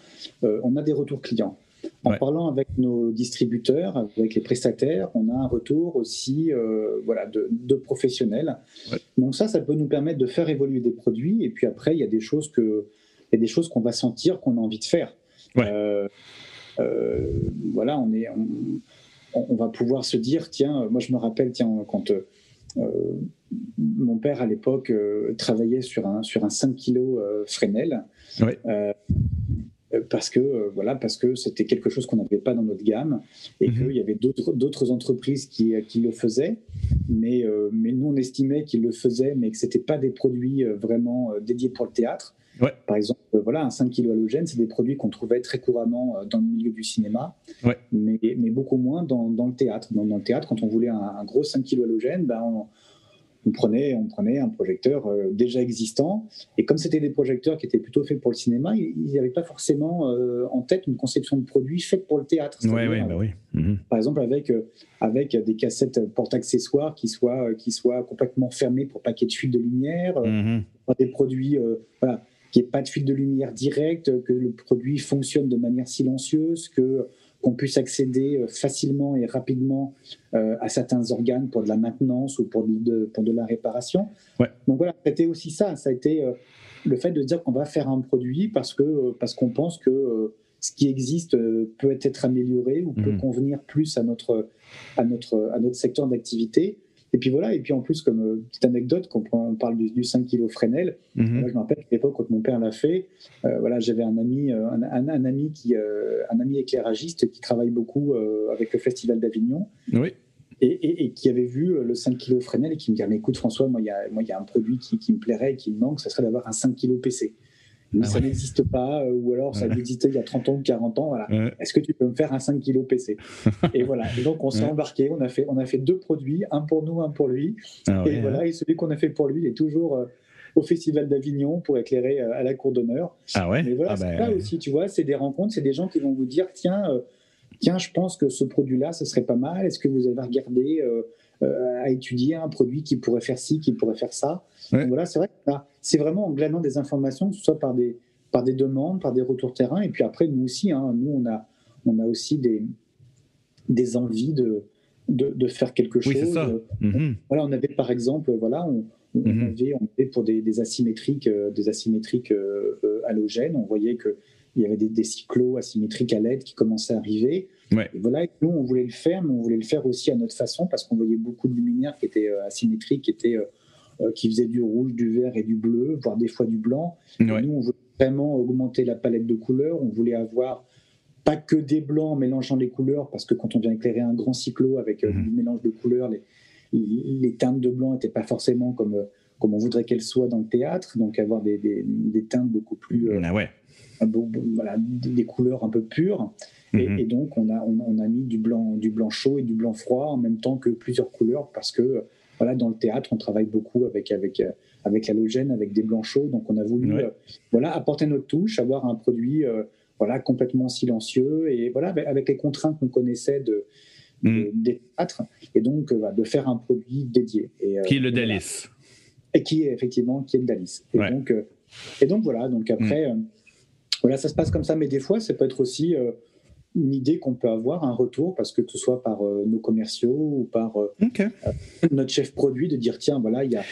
on a des retours clients. En parlant avec nos distributeurs, avec les prestataires, on a un retour aussi euh, voilà, de, professionnels. Donc ça, ça peut nous permettre de faire évoluer des produits. Et puis après, il y a des choses que, il y a des choses qu'on va sentir qu'on a envie de faire. Euh, euh, voilà, on est, on, va pouvoir se dire, tiens, moi je me rappelle, tiens, quand mon père à l'époque travaillait sur un sur un 5 kg Fresnel. Euh, parce que euh, voilà parce que c'était quelque chose qu'on n'avait pas dans notre gamme et mhm. qu'il y avait d'autres entreprises qui, qui, le faisaient. Mais euh, mais nous on estimait qu'ils le faisaient mais que c'était pas des produits vraiment dédiés pour le théâtre. Par exemple voilà un 5 kg halogène c'est des produits qu'on trouvait très couramment dans le milieu du cinéma. Mais, mais beaucoup moins dans, dans le théâtre. Dans, le théâtre quand on voulait un, gros 5 kg halogène ben on, on prenait, on prenait un projecteur euh, déjà existant, et comme c'était des projecteurs qui étaient plutôt faits pour le cinéma, ils n'avaient pas forcément euh, en tête une conception de produit faite pour le théâtre. Ouais, ouais, bah oui. Mhm. Par exemple, avec, euh, avec des cassettes porte-accessoires qui soient, qui soient complètement fermées pour pas qu'il y ait de fuite de lumière, mhm. des produits, voilà, qu'il n'y ait pas de fuite de lumière directe, que le produit fonctionne de manière silencieuse, que qu'on puisse accéder euh, facilement et rapidement euh, à certains organes pour de la maintenance ou pour de, pour de la réparation. Donc voilà, c'était aussi ça. Ça a été euh, le fait de dire qu'on va faire un produit parce que parce qu'on pense que ce qui existe peut être amélioré ou peut mmh. convenir plus à notre à notre à notre secteur d'activité. Et puis voilà, et puis en plus, comme euh, petite anecdote, quand on parle du, 5 kg Fresnel, mhm. je me rappelle qu'à l'époque, quand mon père l'a fait, euh, voilà, j'avais un ami, euh, un, ami qui, un ami éclairagiste qui travaille beaucoup avec le Festival d'Avignon. Oui. Et, qui avait vu le 5 kg Fresnel et qui me dit Mais écoute, François, moi, il y a, moi, y a un produit qui, qui, me plairait et qui me manque, ce serait d'avoir un 5 kg PC mais ah ça n'existe pas, euh, ou alors ça existait il y a 30 ans ou 40 ans. Voilà. Est-ce que tu peux me faire un 5 kg PC Et voilà. Et donc on s'est embarqué, on a, fait, on a fait deux produits, un pour nous, un pour lui. Ah et voilà. Et celui qu'on a fait pour lui est toujours euh, au Festival d'Avignon pour éclairer euh, à la cour d'honneur. Ah ouais? Mais voilà, ah c'est ben, aussi, tu vois, c'est des rencontres, c'est des gens qui vont vous dire tiens, tiens, je pense que ce produit-là, ce serait pas mal. Est-ce que vous avez regardé à étudier un produit qui pourrait faire ci, qui pourrait faire ça voilà, c'est vrai que c'est vraiment en glanant des informations, que ce soit par des, par des demandes, par des retours terrain, et puis après, nous aussi, hein, nous, on a, on a aussi des, des envies de, de, faire quelque chose. Mhm. Voilà, on avait par exemple, voilà, on, mhm. avait, on avait, pour des, asymétriques, des asymétriques euh, euh, halogènes, on voyait que il y avait des, des cyclos asymétriques à LED qui commençaient à arriver. Et voilà, nous, on voulait le faire, mais on voulait le faire aussi à notre façon parce qu'on voyait beaucoup de luminaires qui étaient euh, asymétriques, qui étaient euh, qui faisait du rouge, du vert et du bleu, voire des fois du blanc. Nous, on voulait vraiment augmenter la palette de couleurs. On voulait avoir pas que des blancs mélangeant les couleurs, parce que quand on vient éclairer un grand cyclo avec euh, mhm. du mélange de couleurs, les, les teintes de blanc n'étaient pas forcément comme, euh, comme on voudrait qu'elles soient dans le théâtre, donc avoir des, des, teintes beaucoup plus... Ah ouais. Voilà, des couleurs un peu pures. Et, mhm. et, donc, on a, on, on, a mis du blanc, du blanc chaud et du blanc froid en même temps que plusieurs couleurs parce que voilà, dans le théâtre, on travaille beaucoup avec, avec, euh, avec l'halogène, avec des blancs chauds. Donc, on a voulu euh, voilà, apporter notre touche, avoir un produit euh, voilà, complètement silencieux et voilà, avec les contraintes qu'on connaissait de, mm. des théâtres. Et donc, de faire un produit dédié. Et, qui est le Dalis. Et qui est effectivement qui est le Dalis. Et, donc, et donc, voilà. Donc, après, mm. Voilà, ça se passe comme ça. Mais des fois, ça peut être aussi une idée qu'on peut avoir, un retour, parce que ce soit par euh, nos commerciaux ou par euh, euh, notre chef produit, de dire tiens, voilà, il y a,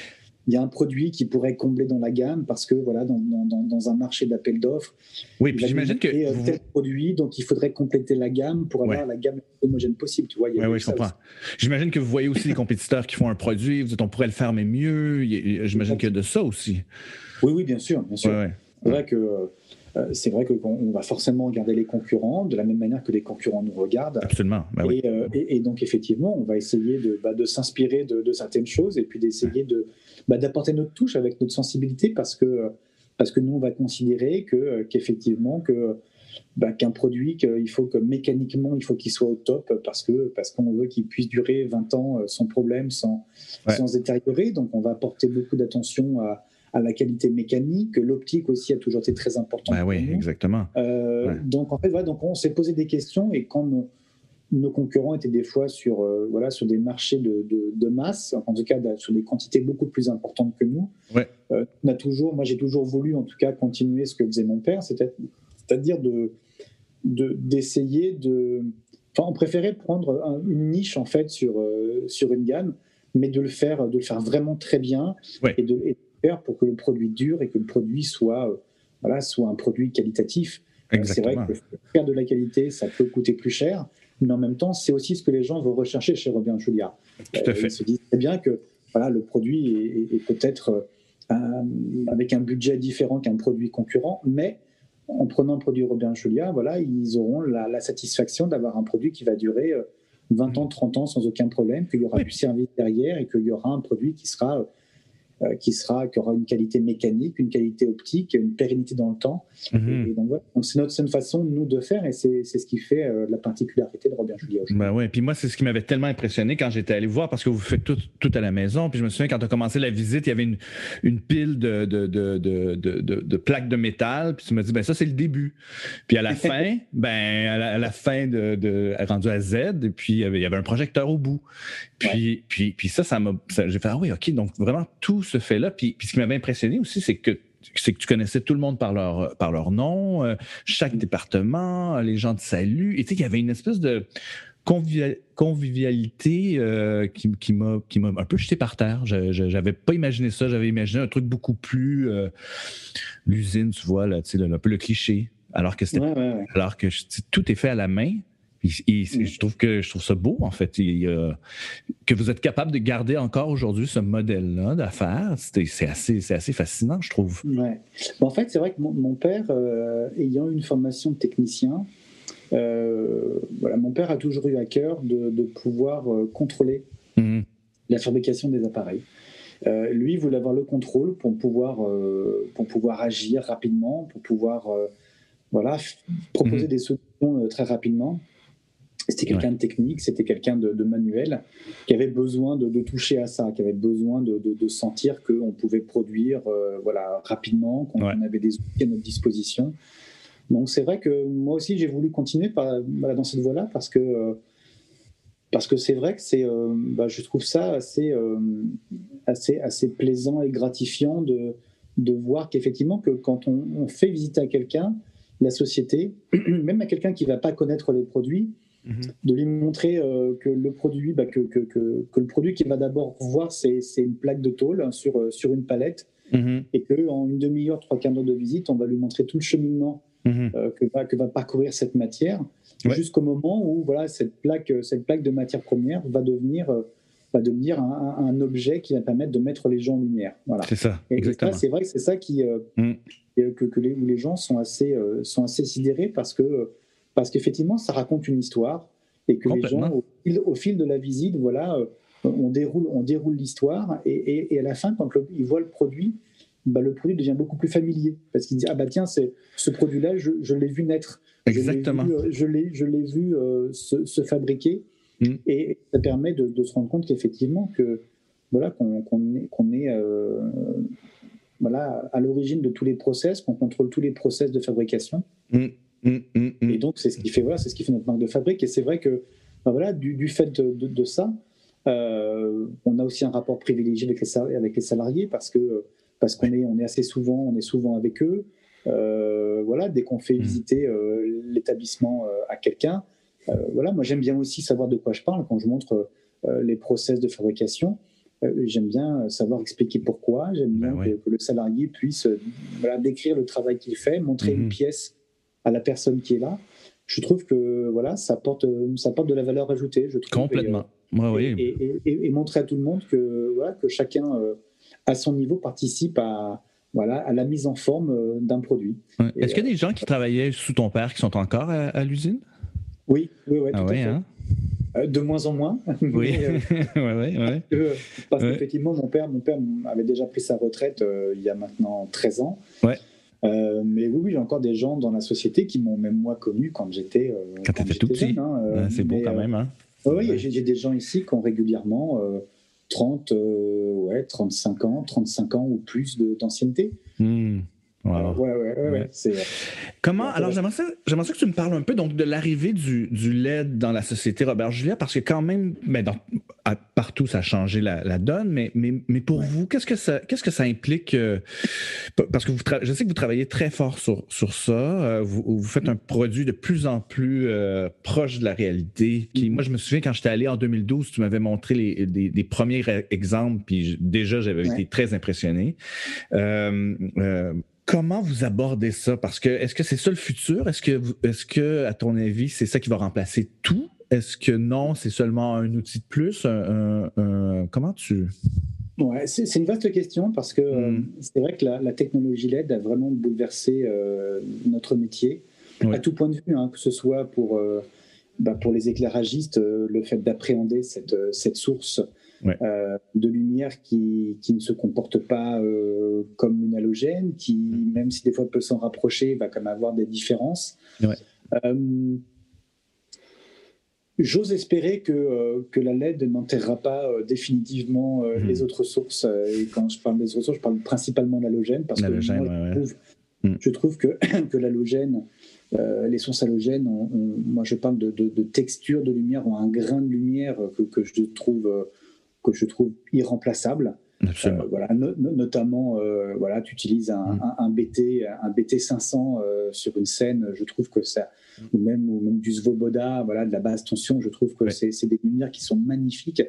y a un produit qui pourrait combler dans la gamme parce que voilà, dans, dans, dans un marché d'appel d'offres, oui, puis j'imagine que tel produit, donc il faudrait compléter la gamme pour avoir la gamme homogène possible. Tu vois, oui, je comprends. J'imagine que vous voyez aussi des compétiteurs qui font un produit, vous dites on pourrait le faire mais mieux. J'imagine qu'il y a de ça aussi. Oui, oui, bien sûr, bien sûr. C'est vrai que euh, c'est vrai qu'on va forcément regarder les concurrents de la même manière que les concurrents nous regardent. Absolument. Bah euh, et, donc, effectivement, on va essayer de, bah, s'inspirer de, certaines choses et puis d'essayer de, bah, d'apporter notre touche avec notre sensibilité parce que, parce que nous, on va considérer que, qu'effectivement, que, qu'un produit, qu'il faut que mécaniquement, il faut qu'il soit au top parce que parce qu'on veut qu'il puisse durer 20 ans euh, sans problème, sans, sans se détériorer. Donc, on va apporter beaucoup d'attention à à la qualité mécanique. L'optique aussi a toujours été très importante. Bah oui, exactement. Euh, donc en fait, voilà, donc on s'est posé des questions et quand nos, concurrents étaient des fois sur, euh, voilà, sur des marchés de, de, masse, en tout cas sur des quantités beaucoup plus importantes que nous, euh, on a toujours, moi j'ai toujours voulu en tout cas continuer ce que faisait mon père, c'est-à-dire de d'essayer de, Enfin, on préférait prendre une niche en fait sur, sur une gamme, mais de le faire, de le faire vraiment très bien et, de, pour que le produit dure et que le produit soit, euh, voilà, soit un produit qualitatif. Euh, c'est vrai que faire de la qualité, ça peut coûter plus cher, mais en même temps, c'est aussi ce que les gens vont rechercher chez Robin Julia. Tout à fait. Ils se disent très bien que voilà, le produit est, peut-être euh, avec un budget différent qu'un produit concurrent, mais en prenant le produit Robin Julia, voilà, ils auront la, satisfaction d'avoir un produit qui va durer 20 ans, 30 ans sans aucun problème, qu'il y aura du service derrière et qu'il y aura un produit qui sera euh, qui sera qui aura une qualité mécanique, une qualité optique, une pérennité dans le temps. Mhm. Et, donc voilà. c'est notre, une façon nous de faire et c'est ce qui fait euh, la particularité de Robert Julia. Ben ouais. Puis moi c'est ce qui m'avait tellement impressionné quand j'étais allé voir parce que vous faites tout, tout à la maison. Puis je me souviens quand on a commencé la visite, il y avait une, une pile de de, de, de, de, plaques de métal. Puis tu m'as dit ben ça c'est le début. Puis à la fin, ben à la, fin de, de rendu à Z, et puis il y avait un projecteur au bout. Puis, puis, puis ça, ça m'a. J'ai fait Ah oui, OK, donc vraiment tout se fait là. Puis, puis ce qui m'avait impressionné aussi, c'est que c'est que tu connaissais tout le monde par leur, par leur nom, euh, chaque département, les gens de salut. Et tu sais, il y avait une espèce de convivialité euh, qui, qui m'a un peu jeté par terre. Je n'avais pas imaginé ça. J'avais imaginé un truc beaucoup plus euh, l'usine, tu vois, là, tu sais, un peu le cliché. Alors que, alors que tout est fait à la main. Et, je trouve que je trouve ça beau, en fait, que vous êtes capable de garder encore aujourd'hui ce modèle-là d'affaires. C'est assez, assez fascinant, je trouve. Ouais. en fait, c'est vrai que mon, père, euh, ayant une formation de technicien, euh, voilà, mon père a toujours eu à cœur de, pouvoir euh, contrôler mmh. la fabrication des appareils. lui voulait avoir le contrôle pour pouvoir, pour pouvoir agir rapidement, pour pouvoir voilà, proposer mmh. des solutions très rapidement. C'était quelqu'un de technique, c'était quelqu'un de, manuel, qui avait besoin de, toucher à ça, qui avait besoin de, sentir qu'on pouvait produire euh, voilà, rapidement, qu'on avait des outils à notre disposition. Donc c'est vrai que moi aussi j'ai voulu continuer par, dans cette voie-là parce que euh, parce que c'est vrai que c'est, euh, bah, je trouve ça assez, assez, assez plaisant et gratifiant de, de voir qu'effectivement que quand on, on fait visiter à quelqu'un la société, même à quelqu'un qui ne va pas connaître les produits, Mhm. de lui montrer euh, que le produit, bah, que, que, que, que, le produit qu'il va d'abord voir, c'est une plaque de tôle hein, sur, euh, sur une palette, mhm. et qu'en une demi-heure, trois quarts d'heure de visite, on va lui montrer tout le cheminement mhm. euh, que, va, que va parcourir cette matière, jusqu'au moment où voilà, cette, plaque, cette plaque de matière première va devenir va devenir un, un, objet qui va permettre de mettre les gens en lumière. Voilà. C'est ça, exactement. C'est vrai que c'est ça qui, que, que les, où les gens sont assez, sont assez sidérés parce que parce qu'effectivement, ça raconte une histoire et que les gens, au fil, de la visite, voilà, euh, on déroule, on déroule l'histoire et, à la fin, quand ils voient le produit, bah, le produit devient beaucoup plus familier parce qu'il dit ah bah tiens, c'est ce produit-là, je, l'ai vu naître, exactement, je l'ai, je l'ai vu euh, se, fabriquer mm. et ça permet de, se rendre compte qu'effectivement que voilà qu'on, est, euh, voilà à l'origine de tous les process, qu'on contrôle tous les process de fabrication. Mm. Mm, mm, mm. Et donc, c'est ce qui fait, voilà, c'est ce qui fait notre marque de fabrique. Et c'est vrai que, bah, voilà, du, fait de, ça, euh, on a aussi un rapport privilégié avec les, avec les salariés parce que parce qu'on est, on est assez souvent, on est souvent avec eux. Euh, voilà, dès qu'on fait visiter euh, l'établissement à quelqu'un, voilà, moi j'aime bien aussi savoir de quoi je parle quand je montre les process de fabrication. j'aime bien savoir expliquer pourquoi. J'aime bien ben que, le salarié puisse voilà, décrire le travail qu'il fait, montrer une mm-hmm. pièce à la personne qui est là, je trouve que voilà, ça porte, ça porte de la valeur ajoutée. Je trouve, Complètement. Et, et, montrer à tout le monde que, voilà, que chacun, euh, à son niveau, participe à, voilà, à la mise en forme euh, d'un produit. Est-ce qu'il y a des gens qui travaillaient sous ton père qui sont encore à, l'usine? Oui, oui, oui. Ah hein? euh, de moins en moins. Oui, ouais, ouais, parce qu'effectivement, mon père, mon père avait déjà pris sa retraite il y a maintenant 13 ans. Euh, mais oui, oui, j'ai encore des gens dans la société qui m'ont même moi connu quand j'étais euh, quand, quand tout petit. Hein, euh, c'est beau quand même. Hein. oui, j'ai des gens ici qui ont régulièrement 30, ouais, 35 ans, 35 ans ou plus d'ancienneté. Hmm. Wow. ouais, ouais, ouais, Comment, alors j'aimerais ça, que tu me parles un peu donc, de l'arrivée du, du LED dans la société Robert Julia, parce que quand même, ben, dans, partout ça a changé la, donne, mais, mais, mais pour vous, qu'est-ce que ça, qu'est-ce que ça implique? Euh, parce que vous je sais que vous travaillez très fort sur, sur ça, euh, vous, vous, faites un produit de plus en plus euh, proche de la réalité. Mm-hmm. Moi, je me souviens quand j'étais allé en 2012, tu m'avais montré les, des, premiers exemples, puis déjà j'avais été très impressionné. Comment vous abordez ça? Parce que est-ce que c'est ça le futur? Est-ce que, est-ce que, à ton avis, c'est ça qui va remplacer tout? Est-ce que non, c'est seulement un outil de plus? comment tu? Ouais, c'est une vaste question parce que euh, hmm. c'est vrai que la, technologie LED a vraiment bouleversé euh, notre métier à tout point de vue, hein, que ce soit pour, euh, bah, pour les éclairagistes, le fait d'appréhender cette, cette source de lumière qui, qui, ne se comporte pas comme une halogène, qui, mm. même si des fois peut s'en rapprocher, va quand même avoir des différences. J'ose espérer que, euh, que la LED n'enterrera pas euh, définitivement euh, hmm. les autres sources. et quand je parle des autres sources, je parle principalement de l'halogène, parce que moi, je, trouve, je, trouve, que, que l'halogène, les sources halogènes, moi je parle de, de, texture de lumière, ont un grain de lumière que, que je, trouve, que je trouve irremplaçable. Euh, voilà, notamment, euh, voilà, tu utilises un, mm. BT, un BT 500 euh, sur une scène, je trouve que ça, mm. ou même, ou même du Svoboda, voilà, de la basse tension, je trouve que c'est des lumières qui sont magnifiques.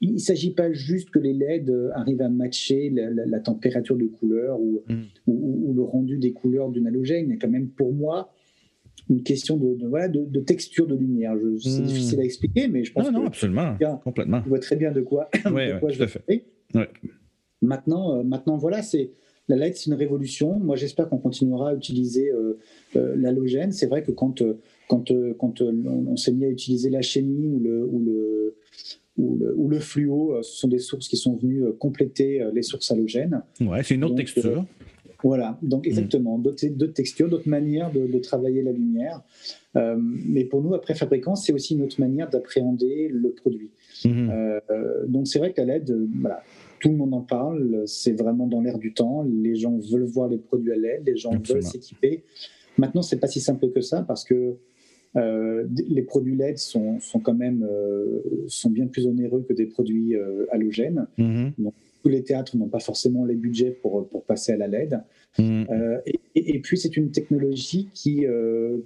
Il ne s'agit pas juste que les LED arrivent à matcher la, température de couleur mm. ou, ou, le rendu des couleurs d'une halogène. Il y a quand même pour moi une question de, voilà, de, texture de lumière. C'est difficile à expliquer, mais je pense non, non, absolument, complètement. Tu vois très bien de quoi, quoi je tout fait. Maintenant, euh, maintenant, voilà, c'est la LED, c'est une révolution. Moi, j'espère qu'on continuera à utiliser euh, euh, l'halogène. C'est vrai que quand, quand, quand on, s'est mis à utiliser la chimie ou le, ou le, ou le, fluo, ce sont des sources qui sont venues compléter les sources halogènes. Ouais, c'est une autre texture. Voilà, donc mm. exactement, d'autres textures, d'autres manières de, travailler la lumière. mais pour nous, après fabricants, c'est aussi une autre manière d'appréhender le produit. Mm-hmm. donc c'est vrai que la LED, voilà, tout le monde en parle, c'est vraiment dans l'air du temps. Les gens veulent voir les produits à l'aide, les gens veulent s'équiper. Maintenant, c'est pas si simple que ça parce que euh, les produits LED sont, sont quand même euh, sont bien plus onéreux que des produits euh, halogènes. Mm-hmm. Donc, tous les théâtres n'ont pas forcément les budgets pour, pour passer à la LED. Mm-hmm. Et, et, puis, c'est une technologie qui,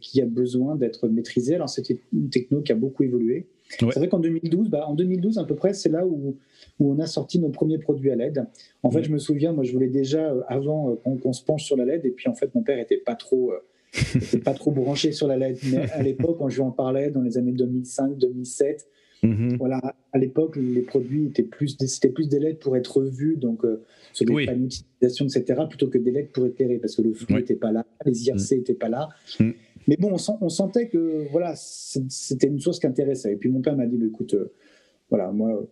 qui a besoin d'être maîtrisée. Alors, c'est une techno qui a beaucoup évolué. C'est vrai qu'en 2012, bah, en 2012 à peu près, c'est là où, où on a sorti nos premiers produits à LED. En fait, je me souviens, moi, je voulais déjà euh, avant euh, qu'on se penche sur la LED, et puis en fait, mon père était pas trop, euh, pas trop branché sur la LED. Mais à l'époque, quand je lui en parlais dans les années 2005, 2007. Mm-hmm. Voilà, à l'époque, les produits étaient plus, c'était plus des LED pour être vus, donc sur des panneaux d'utilisation, etc., plutôt que des LED pour éclairer, parce que le flou n'était pas là, les IRC n'étaient mm. pas là. Mm. Mais bon, on, sentait que voilà, c'était une chose qui intéressait. Et puis mon père m'a dit, bah, écoute, euh, voilà, moi,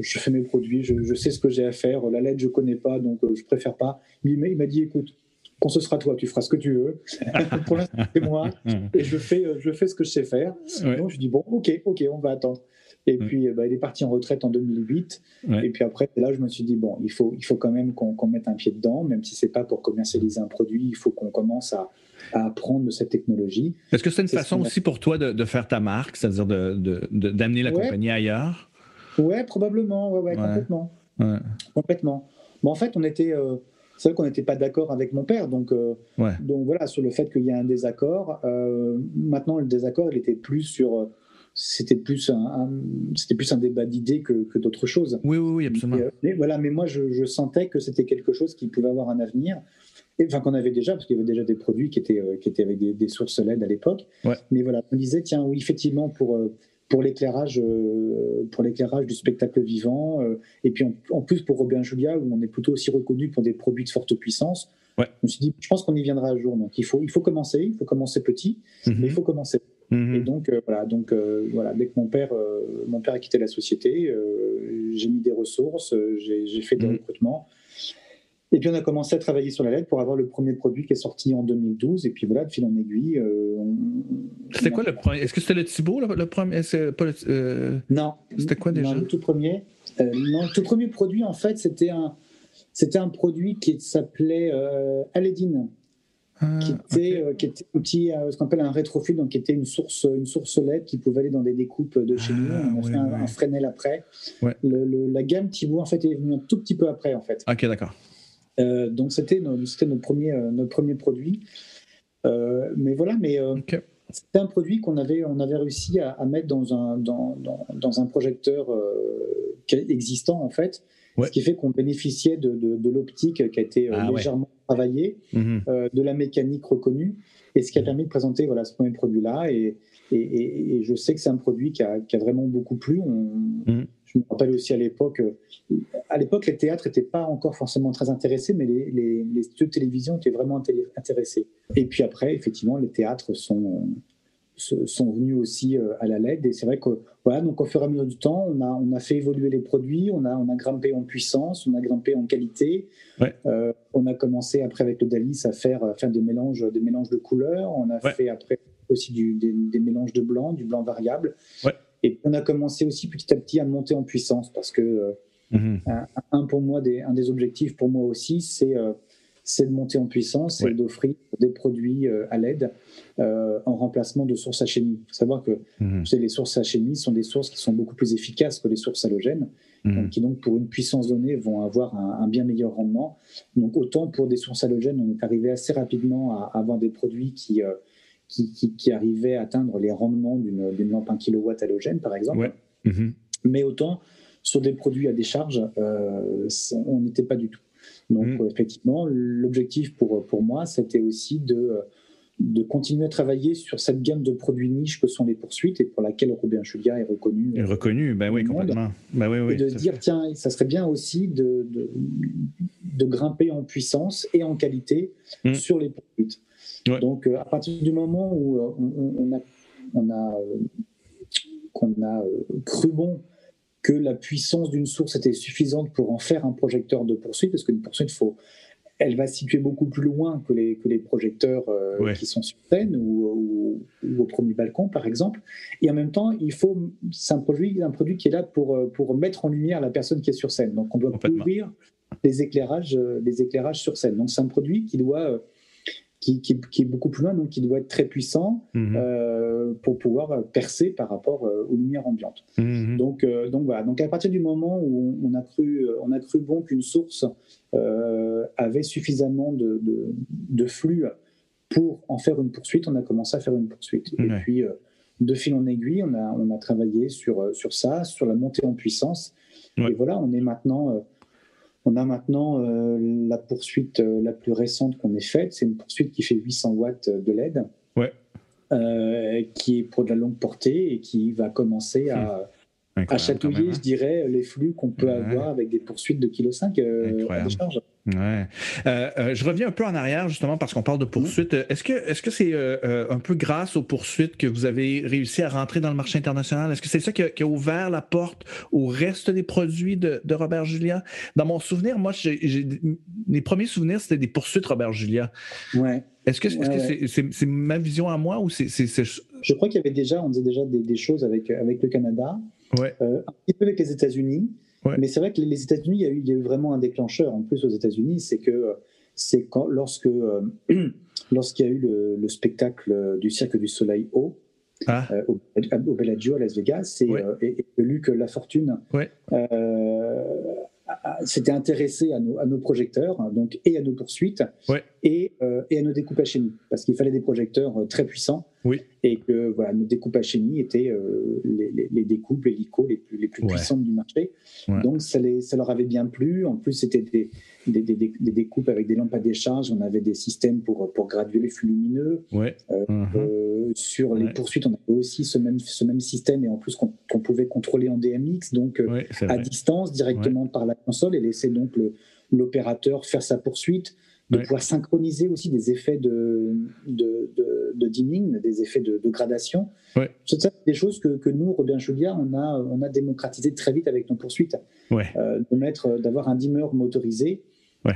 je fais mes produits, je, sais ce que j'ai à faire. La lettre, je connais pas, donc euh, je préfère pas. il m'a dit, écoute, quand ce sera toi, tu feras ce que tu veux. Pour l'instant, c'est moi, et je fais, euh, je fais ce que je sais faire. Donc je dis bon, ok, ok, on va attendre. Et puis, bah, il est parti en retraite en 2008. Et puis après, là, je me suis dit, bon, il faut, il faut quand même qu'on mette un pied dedans, même si c'est pas pour commercialiser un produit, il faut qu'on commence à, à apprendre de cette technologie. Est-ce que c'est une façon aussi pour toi de, faire ta marque, c'est-à-dire d'amener la compagnie ailleurs? Ouais, probablement, ouais, complètement. Complètement. Bon, en fait, on était. Euh, c'est vrai qu'on n'était pas d'accord avec mon père, donc, euh, donc voilà, sur le fait qu'il y a un désaccord. Euh, maintenant, le désaccord, il était plus sur c'était plus un, c'était plus un débat d'idées que, que d'autres choses. Oui, oui, oui, absolument. Mais, voilà, mais moi, je, je sentais que c'était quelque chose qui pouvait avoir un avenir enfin qu'on avait déjà, parce qu'il y avait déjà des produits qui étaient, euh, qui étaient avec des, sources LED à l'époque. Mais voilà, on disait, tiens, oui, effectivement, pour, euh, pour l'éclairage euh, pour l'éclairage du spectacle vivant, et puis en, plus pour Robin Julia, où on est plutôt aussi reconnu pour des produits de forte puissance, je me suis dit, je pense qu'on y viendra un jour. Donc il faut, il faut commencer, il faut commencer petit, mhm. mais il faut commencer. Mhm. Et donc voilà, donc voilà, dès que mon père, mon père a quitté la société, j'ai mis des ressources, j'ai fait des mhm. recrutements. Et puis on a commencé à travailler sur la LED pour avoir le premier produit qui est sorti en 2012. Et puis voilà, de fil en aiguille. Euh, c'était quoi le premier? Est-ce que c'était le Thibault le, premier? Euh, Non. C'était quoi déjà? Le tout premier. Euh, non, le tout premier produit en fait c'était un c'était un produit qui s'appelait Aledine. Ah, qui, était, qui était un petit, ce qu'on appelle un rétrofil, donc qui était une source, une source LED qui pouvait aller dans des découpes de chez nous. Ah, on a fait un, Fresnel après. Le, la gamme Thibault en fait est venue un tout petit peu après en fait. Ok, d'accord. Euh, donc c'était notre, premier, euh, notre premier produit. Euh, mais voilà, mais c'était un produit qu'on avait, on avait réussi à, mettre dans un, dans, dans, un projecteur existant en fait. Ce qui fait qu'on bénéficiait de, de, l'optique qui a été ah légèrement travaillée, mhm. de la mécanique reconnue, et ce qui a permis de présenter voilà, ce premier produit-là. Et, et, je sais que c'est un produit qui a, qui a, vraiment beaucoup plu. On, mhm. Je me rappelle aussi à l'époque, euh, à l'époque, les théâtres n'étaient pas encore forcément très intéressés, mais les, les, studios de télévision étaient vraiment intéressés. Et puis après, effectivement, les théâtres sont, sont venus aussi à la LED. Et c'est vrai que, voilà, donc au fur et à mesure du temps, on a, on a fait évoluer les produits, on a, on a grimpé en puissance, on a grimpé en qualité. on a commencé après avec le Dalis à faire, à faire des, mélanges, des mélanges de couleurs. On a fait après aussi du, des, mélanges de blanc, du blanc variable. Et on a commencé aussi petit à petit à monter en puissance parce que mhm. un, pour moi, des, un des objectifs pour moi aussi, c'est c'est de monter en puissance et d'offrir des produits euh, à l'aide euh, en remplacement de sources à chimie. Il faut savoir que mhm. les sources à chimie sont des sources qui sont beaucoup plus efficaces que les sources halogènes, mhm. qui donc pour une puissance donnée vont avoir un, bien meilleur rendement. Donc autant pour des sources halogènes, on est arrivé assez rapidement à, avoir des produits qui, euh, qui, qui, arrivaient à atteindre les rendements d'une lampe 1 kW halogène, par exemple. Mhm. Mais autant sur des produits à décharge, on n'était pas du tout. Donc, mm. effectivement, l'objectif pour, pour moi, c'était aussi de, de continuer à travailler sur cette gamme de produits niches que sont les poursuites et pour laquelle Robin Julia est reconnu. Est reconnu, ben oui, complètement. Ben oui, oui, et de dire, tiens, ça serait bien aussi de, de, de, grimper en puissance et en qualité mm. sur les poursuites. Donc, euh, à partir du moment où euh, on, a, on a, euh, qu'on a cru bon que la puissance d'une source était suffisante pour en faire un projecteur de poursuite, parce qu'une poursuite, faut, elle va se situer beaucoup plus loin que les, que les projecteurs euh, qui sont sur scène ou, au premier balcon, par exemple. Et en même temps, il faut, c'est un produit, un produit qui est là pour, euh, pour mettre en lumière la personne qui est sur scène. Donc, on doit couvrir les éclairages, euh, les éclairages sur scène. Donc, c'est un produit qui doit qui, est beaucoup plus loin, donc qui doit être très puissant mhm. euh, pour pouvoir percer par rapport euh, aux lumières ambiantes. Mhm. Donc, euh, donc voilà. Donc à partir du moment où on, a cru, on a cru bon qu'une source avait suffisamment de, de, flux pour en faire une poursuite, on a commencé à faire une poursuite. Et puis de fil en aiguille, on a, on a travaillé sur, sur ça, sur la montée en puissance. Et voilà, on est maintenant on a maintenant euh, la poursuite euh, la plus récente qu'on ait faite. C'est une poursuite qui fait 800 watts de LED, euh, qui est pour de la longue portée et qui va commencer à, à chatouiller, je dirais, les flux qu'on peut avoir avec des poursuites de kilo 5 à décharge. Ouais. Euh, euh, je reviens un peu en arrière justement parce qu'on parle de poursuites. Est-ce que est-ce que c'est euh, un peu grâce aux poursuites que vous avez réussi à rentrer dans le marché international? Est-ce que c'est ça qui a, ouvert la porte au reste des produits de, Robert Julia Dans mon souvenir, moi, j'ai, mes premiers souvenirs c'était des poursuites Robert Julia. Ouais. Est-ce que c'est, ma vision à moi ou c'est, Je crois qu'il y avait déjà, on faisait déjà des, choses avec avec le Canada, ouais. un petit peu avec les États-Unis. Mais c'est vrai que les États-Unis, il, y a eu vraiment un déclencheur en plus aux États-Unis, c'est que c'est quand lorsque euh, lorsqu'il y a eu le, spectacle du Cirque du Soleil haut ah. euh, au, au, Bellagio à Las Vegas, c'est ouais. euh, Luc Lafortune ouais. Euh, s'était intéressé à nos, à nos projecteurs, hein, donc et à nos poursuites, et, et, à nos découpes à chimie, parce qu'il fallait des projecteurs très puissants oui. Et que voilà, nos découpes à chimie étaient euh, les, les, découpes, les licots les plus, les plus puissantes du marché. Donc ça, les, ça, leur avait bien plu. En plus, c'était des, des, des, des, découpes avec des lampes à décharge. On avait des systèmes pour, pour graduer les flux lumineux. Ouais. Euh, uh-huh. euh, sur les poursuites, on avait aussi ce même, ce même système et en plus qu'on pouvait contrôler en DMX, donc à distance, directement par la console et laisser donc l'opérateur faire sa poursuite de pouvoir synchroniser aussi des effets de, de, de, dimming, des effets de, gradation. C'est des choses que, que nous, Robin Julia, on a, on a démocratisé très vite avec nos poursuites. Ouais. Euh, de mettre, d'avoir un dimmer motorisé.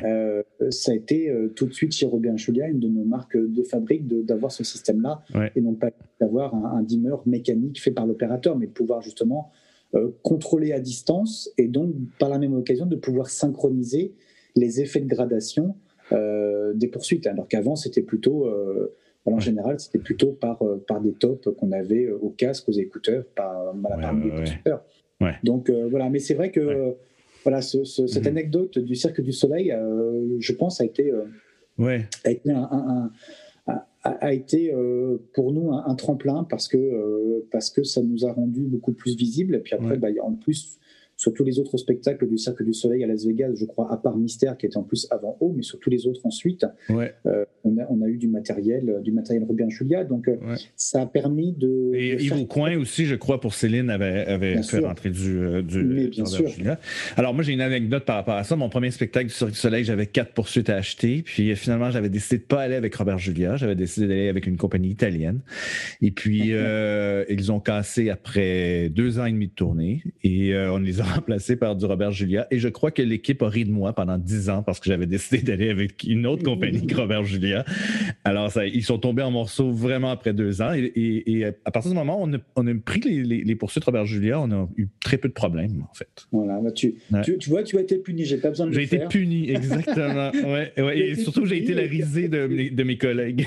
Euh, ça a été euh, tout de suite chez Robin Julia, une de nos marques de fabrique, d'avoir ce système-là. Et non pas d'avoir un, un, dimmer mécanique fait par l'opérateur, mais de pouvoir justement contrôler à distance et donc par la même occasion de pouvoir synchroniser les effets de gradation euh, des poursuites, alors qu'avant c'était plutôt, euh, en général, c'était plutôt par, euh, par des tops qu'on avait au casque, aux écouteurs, par, parmi les constructeurs. Donc voilà, mais c'est vrai que voilà, cette mhm. anecdote du Cirque du Soleil, je pense, a été, a été, un, a, été pour nous un, tremplin parce que, parce que ça nous a rendu beaucoup plus visibles. Et puis après, bah, en plus, sur tous les autres spectacles du Cirque du Soleil à Las Vegas, je crois, à part Mystère, qui était en plus avant haut, mais sur tous les autres ensuite, ouais. on, a, on, a, eu du matériel, du matériel Robin Julia. Donc, ça a permis de. Et Yves Coin aussi, je crois, pour Céline, avait, avait fait rentrer du, du mais bien sûr. Julia. Alors, moi, j'ai une anecdote par rapport à ça. Mon premier spectacle du Cirque du Soleil, j'avais quatre poursuites à acheter. Puis finalement, j'avais décidé de pas aller avec Robert Julia. J'avais décidé d'aller avec une compagnie italienne. Et puis, euh, ils ont cassé après deux ans et demi de tournée. Et euh, on les a remplacés par du Robert Julia. Et je crois que l'équipe a ri de moi pendant dix ans parce que j'avais décidé d'aller avec une autre compagnie que Robert Julia. Alors, ça, ils sont tombés en morceaux vraiment après deux ans. Et, à partir du moment où on a, on a pris les, les, poursuites Robert Julia, on a eu très peu de problèmes, en fait. Voilà, tu, tu, tu, vois, tu as été puni. J'ai pas besoin de J'ai été puni, exactement. ouais, ouais. Et surtout, j'ai été la risée de, de mes collègues.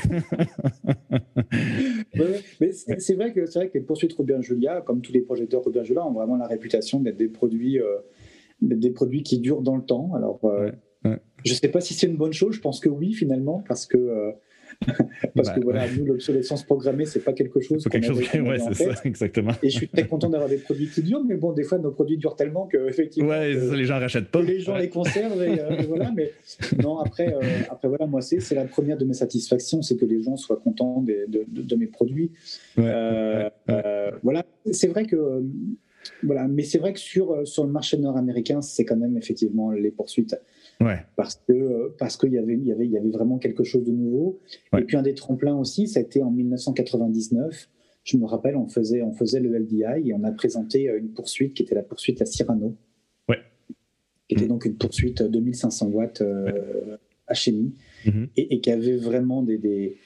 mais c'est vrai que c'est vrai que les poursuites Robin Julia, comme tous les projecteurs Robin Julia, ont vraiment la réputation d'être des produits, euh, des produits qui durent dans le temps. Alors, euh, je ne sais pas si c'est une bonne chose. Je pense que oui, finalement, parce que euh, Parce que bah, voilà, nous, l'obsolescence programmée, c'est pas quelque chose. C'est quelque chose, ouais, c'est ça, exactement. Et je suis très content d'avoir des produits qui durent, mais bon, des fois, nos produits durent tellement que, effectivement. Ouais, les gens rachètent pas. Les gens les conservent, euh, et, voilà. Mais non, après, euh, après voilà, moi, c'est la première de mes satisfactions, c'est que les gens soient contents de, de, mes produits. Euh, voilà, c'est vrai que. Voilà, mais c'est vrai que sur, sur le marché nord-américain, c'est quand même effectivement les poursuites parce que parce qu'il y avait il y avait il y avait vraiment quelque chose de nouveau. Et puis un des tremplins aussi, ça a été en 1999. Je me rappelle, on faisait on faisait le LDI et on a présenté euh, une poursuite qui était la poursuite à Cyrano. Ouais. Qui était mm. donc une poursuite 2500 watts euh, HMI mm-hmm. et, qui avait vraiment des, des,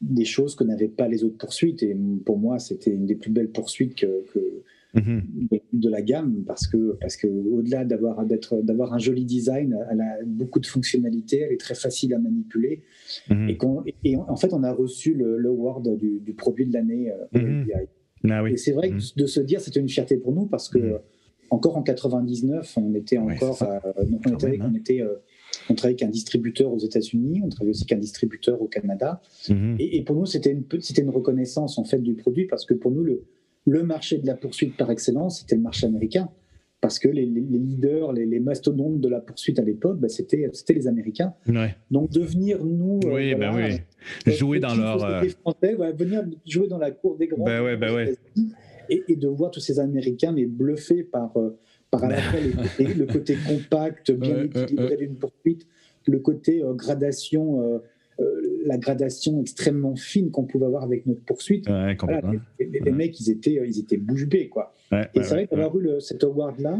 des choses que n'avaient pas les autres poursuites. Et pour moi, c'était une des plus belles poursuites que, que Mhm. de, la gamme parce que, parce que au-delà d'avoir, d'être, d'avoir un joli design, elle a beaucoup de fonctionnalités, elle est très facile à manipuler. Mhm. Et, et, en fait, on a reçu le, award du, produit de l'année euh, mhm. ah Et c'est vrai que de se dire, c'était une fierté pour nous parce que encore en 99, on était encore, euh, on, était, on, était euh, on travaillait avec un distributeur aux États-Unis, on travaillait aussi avec un distributeur au Canada. Et, et, pour nous, c'était une, c'était une reconnaissance en fait du produit parce que pour nous, le, le marché de la poursuite par excellence, c'était le marché américain. Parce que les, leaders, les, mastodontes de la poursuite à l'époque, bah, c'était les Américains. Donc devenir nous, euh, oui, ben oui. Euh, jouer dans leur euh, Français, venir jouer dans la cour des grands, ben ben et, de voir tous ces Américains mais bluffés par par le, côté, compact, bien équilibré d'une poursuite, le côté gradation euh, la gradation extrêmement fine qu'on pouvait avoir avec notre poursuite. les, mecs, ils étaient, ils étaient bouche bée, quoi. et c'est vrai qu'avoir eu cet award-là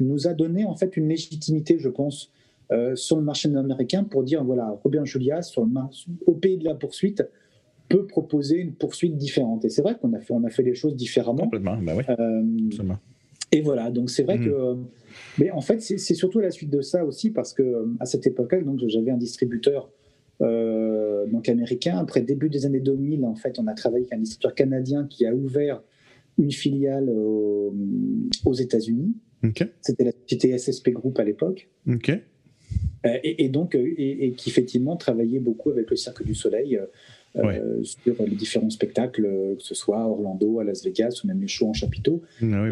nous a donné en fait une légitimité, je pense, euh, sur le marché américain pour dire voilà, Robin Julia, sur le au pays de la poursuite, peut proposer une poursuite différente. Et c'est vrai qu'on a fait, on a fait les choses différemment. Complètement, bah oui. Euh, et voilà, donc c'est vrai mm. que. Mais en fait, c'est surtout la suite de ça aussi, parce que à cette époque-là, donc j'avais un distributeur euh, donc américain. Après début des années 2000, en fait, on a travaillé avec un distributeur canadien qui a ouvert une filiale aux, États-Unis. C'était la société SSP Group à l'époque. Euh, et, donc, euh, et, qui effectivement travaillait beaucoup avec le Cirque du Soleil sur les différents spectacles, que ce soit à Orlando, à Las Vegas ou même les shows en chapiteau, ah